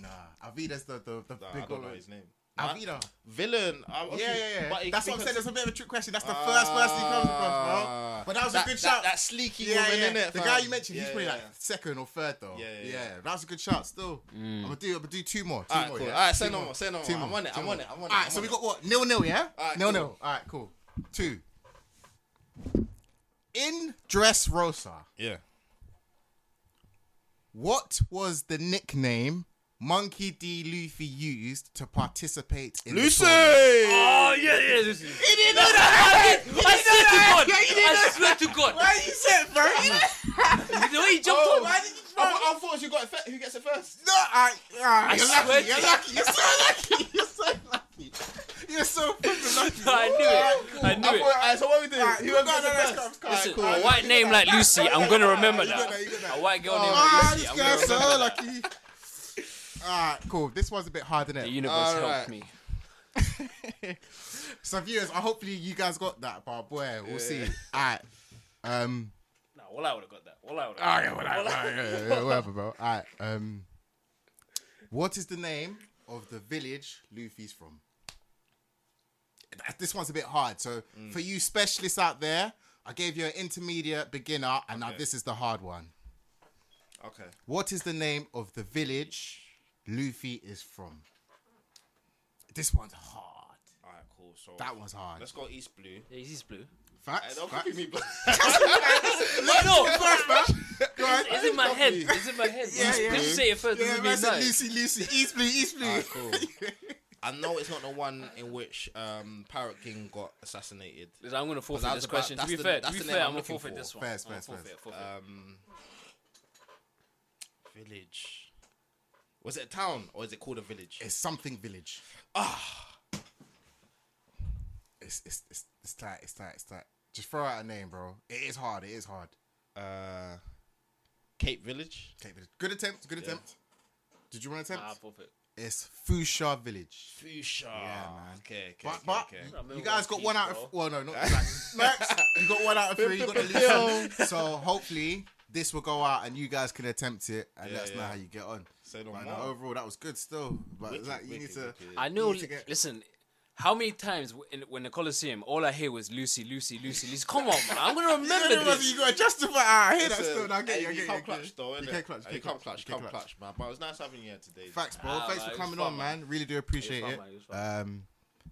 [SPEAKER 1] Nah, Alvida's the the, the
[SPEAKER 2] Nah, I
[SPEAKER 1] big
[SPEAKER 2] don't know
[SPEAKER 1] one.
[SPEAKER 2] his name.
[SPEAKER 1] Alvida.
[SPEAKER 2] Villain. Uh, okay.
[SPEAKER 1] Yeah, yeah, yeah.
[SPEAKER 2] But
[SPEAKER 1] That's what I'm saying. That's a bit of a trick question. That's the first person he comes across, bro. But that was a
[SPEAKER 2] That-
[SPEAKER 1] good
[SPEAKER 2] that-
[SPEAKER 1] shout.
[SPEAKER 2] That sleeky
[SPEAKER 1] yeah,
[SPEAKER 2] woman,
[SPEAKER 1] yeah.
[SPEAKER 2] innit,
[SPEAKER 1] The
[SPEAKER 2] fam?
[SPEAKER 1] guy you mentioned, he's
[SPEAKER 2] Yeah,
[SPEAKER 1] probably
[SPEAKER 2] yeah,
[SPEAKER 1] like second or third though.
[SPEAKER 2] Yeah, yeah, yeah.
[SPEAKER 1] That was a good shout. Still, I'm gonna do. I'm gonna do two more. Two
[SPEAKER 2] Alright,
[SPEAKER 1] more.
[SPEAKER 2] cool.
[SPEAKER 1] yeah?
[SPEAKER 2] Alright, say
[SPEAKER 1] Two
[SPEAKER 2] no more. Say no
[SPEAKER 1] Two
[SPEAKER 2] more. I'm on it. I'm on it. I'm on it.
[SPEAKER 1] Alright, so we got what? Nil nil, yeah. Nil
[SPEAKER 2] cool.
[SPEAKER 1] nil. Alright, cool. Two. In Dressrosa,
[SPEAKER 2] Yeah.
[SPEAKER 1] what was the nickname Monkey D. Luffy used to participate in
[SPEAKER 2] Lucy!
[SPEAKER 1] the tournament?
[SPEAKER 3] Oh yeah, yeah. This is...
[SPEAKER 1] He didn't know that. He
[SPEAKER 3] I
[SPEAKER 1] didn't know
[SPEAKER 3] swear to. God.
[SPEAKER 1] Yeah, you didn't
[SPEAKER 3] I
[SPEAKER 1] know
[SPEAKER 3] swear to God.
[SPEAKER 1] Why you said, bro?
[SPEAKER 3] The way he jumped
[SPEAKER 2] Oh,
[SPEAKER 3] on.
[SPEAKER 1] Why did you
[SPEAKER 2] I, thought- I thought you got it. fir- Who gets it first?
[SPEAKER 1] No, I, ah, you're
[SPEAKER 3] swear
[SPEAKER 1] lucky.
[SPEAKER 3] to-
[SPEAKER 1] You're lucky. You're so lucky. You're so lucky. You're so fucking lucky.
[SPEAKER 3] I knew it.
[SPEAKER 1] cool.
[SPEAKER 3] I knew
[SPEAKER 2] I
[SPEAKER 3] it.
[SPEAKER 2] thought, alright, so what we do?
[SPEAKER 1] Alright,
[SPEAKER 2] Who
[SPEAKER 1] you
[SPEAKER 2] gets
[SPEAKER 1] got
[SPEAKER 2] it
[SPEAKER 1] that, let's
[SPEAKER 2] first?
[SPEAKER 1] go, let's go.
[SPEAKER 2] Alright,
[SPEAKER 3] Listen,
[SPEAKER 2] cool.
[SPEAKER 3] a white name like. Lucy, I'm gonna remember that.
[SPEAKER 1] that, you got that.
[SPEAKER 3] A white girl named
[SPEAKER 1] Ah,
[SPEAKER 3] like Lucy,
[SPEAKER 1] this
[SPEAKER 3] I'm gonna
[SPEAKER 1] guy's
[SPEAKER 3] remember
[SPEAKER 1] so
[SPEAKER 3] that.
[SPEAKER 1] Lucky. Alright, cool. This one's a bit hard, isn't
[SPEAKER 3] The universe
[SPEAKER 2] Alright.
[SPEAKER 3] helped me.
[SPEAKER 1] so viewers, I hopefully you guys got that, but boy, we'll see. Alright. Um.
[SPEAKER 3] No, well I would have got that. Well I would
[SPEAKER 1] Oh
[SPEAKER 3] have.
[SPEAKER 1] yeah, whatever, yeah, yeah, whatever, bro. Alright. Um. What is the name of the village Luffy's from? This one's a bit hard. So
[SPEAKER 2] Mm.
[SPEAKER 1] for you specialists out there, I gave you an intermediate, beginner, and now
[SPEAKER 2] Okay.
[SPEAKER 1] this is the hard one.
[SPEAKER 2] Okay.
[SPEAKER 1] What is the name of the village Luffy is from? This one's hard.
[SPEAKER 2] Alright, cool. So
[SPEAKER 1] That one's hard.
[SPEAKER 2] let's go East Blue.
[SPEAKER 3] Yeah, he's blue.
[SPEAKER 1] Facts.
[SPEAKER 2] Hey, don't
[SPEAKER 1] facts.
[SPEAKER 2] copy me, bro.
[SPEAKER 3] No,
[SPEAKER 1] First, man. Go on.
[SPEAKER 3] it's in my head. It's in my head.
[SPEAKER 1] Yeah, yeah.
[SPEAKER 3] because you say it first
[SPEAKER 1] Yeah,
[SPEAKER 3] doesn't
[SPEAKER 1] man
[SPEAKER 3] mean
[SPEAKER 1] said
[SPEAKER 3] nice.
[SPEAKER 1] Lucy, Lucy, East Blue, East Blue.
[SPEAKER 2] Alright, cool. I know it's not the one in which um, Parrot King got assassinated.
[SPEAKER 3] Listen, I'm gonna forfeit
[SPEAKER 2] that
[SPEAKER 3] this
[SPEAKER 2] about-
[SPEAKER 3] question. To
[SPEAKER 2] that's
[SPEAKER 3] be
[SPEAKER 2] the-
[SPEAKER 3] fair, to
[SPEAKER 2] that's
[SPEAKER 3] be
[SPEAKER 2] the
[SPEAKER 3] fair, I'm
[SPEAKER 2] I'm
[SPEAKER 3] gonna
[SPEAKER 2] looking
[SPEAKER 3] forfeit
[SPEAKER 2] for.
[SPEAKER 3] this one.
[SPEAKER 1] Fair,
[SPEAKER 3] I'm
[SPEAKER 1] fair,
[SPEAKER 3] gonna
[SPEAKER 1] fair.
[SPEAKER 3] forfeit, forfeit.
[SPEAKER 2] Um, village. Was it a town or is it called a village?
[SPEAKER 1] It's something village.
[SPEAKER 2] Ah,
[SPEAKER 1] It's it's it's it's tight. It's tight. It's tight. Just throw out a name, bro. It is hard. It is hard.
[SPEAKER 2] Uh, Cape Village.
[SPEAKER 1] Cape but good attempt. Good attempt. Did you want to attempt?
[SPEAKER 3] Nah, forfeit.
[SPEAKER 1] it's Fusha Village.
[SPEAKER 2] Fuchsia.
[SPEAKER 1] Yeah, man.
[SPEAKER 2] Okay, okay,
[SPEAKER 1] But,
[SPEAKER 2] okay,
[SPEAKER 1] but
[SPEAKER 2] okay.
[SPEAKER 3] Remember
[SPEAKER 1] you guys got
[SPEAKER 3] One
[SPEAKER 1] one out of well, no, not exactly. Next, you got one out of three. You got the least. So hopefully this will go out and you guys can attempt it and
[SPEAKER 2] Yeah,
[SPEAKER 1] let us know how you get on.
[SPEAKER 2] Say no
[SPEAKER 1] But
[SPEAKER 2] more.
[SPEAKER 1] no, overall, that was good still. But
[SPEAKER 2] Wicked,
[SPEAKER 1] Zach, you need to.
[SPEAKER 2] wicked.
[SPEAKER 3] I
[SPEAKER 1] You
[SPEAKER 3] know.
[SPEAKER 1] need to get-
[SPEAKER 3] Listen, how many times in, when the Coliseum, all I hear was Lucy, Lucy, Lucy, Lucy. Come on, man. I'm gonna remember
[SPEAKER 1] gotta-
[SPEAKER 3] this.
[SPEAKER 1] You got to justify. Ah, I hear that still. Now, I get
[SPEAKER 2] hey,
[SPEAKER 1] you. I
[SPEAKER 2] you
[SPEAKER 1] get
[SPEAKER 2] come clutch though,
[SPEAKER 1] You can't clutch.
[SPEAKER 2] Hey, You come clutch,
[SPEAKER 1] you can't
[SPEAKER 2] come clutch, man. But it was nice having you here today.
[SPEAKER 1] Facts, bro. Thanks for coming on, man. Really do appreciate it.
[SPEAKER 3] man, it was fun.
[SPEAKER 1] Um,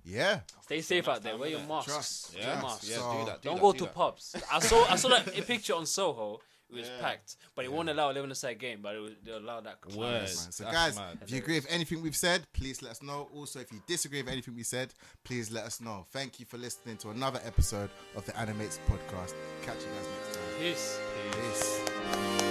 [SPEAKER 1] yeah.
[SPEAKER 3] Stay safe out there. Wear your masks.
[SPEAKER 1] Trust.
[SPEAKER 3] Wear your
[SPEAKER 2] Yeah,
[SPEAKER 3] masks.
[SPEAKER 2] yeah,
[SPEAKER 1] So-
[SPEAKER 2] do that. Do
[SPEAKER 3] Don't
[SPEAKER 2] that,
[SPEAKER 3] go
[SPEAKER 2] do
[SPEAKER 3] to
[SPEAKER 2] that.
[SPEAKER 3] pubs. I saw I saw that a picture on Soho. It was
[SPEAKER 2] Yeah.
[SPEAKER 3] packed, but it won't allow eleven aside game. But it was, they allowed that.
[SPEAKER 2] Word.
[SPEAKER 1] man. So,
[SPEAKER 2] That's
[SPEAKER 1] guys,
[SPEAKER 2] mad.
[SPEAKER 1] if you agree with anything we've said, please let us know. Also, if you disagree with anything we said, please let us know. Thank you for listening to another episode of the Animates podcast. Catch you guys next time.
[SPEAKER 3] Peace.
[SPEAKER 1] Peace.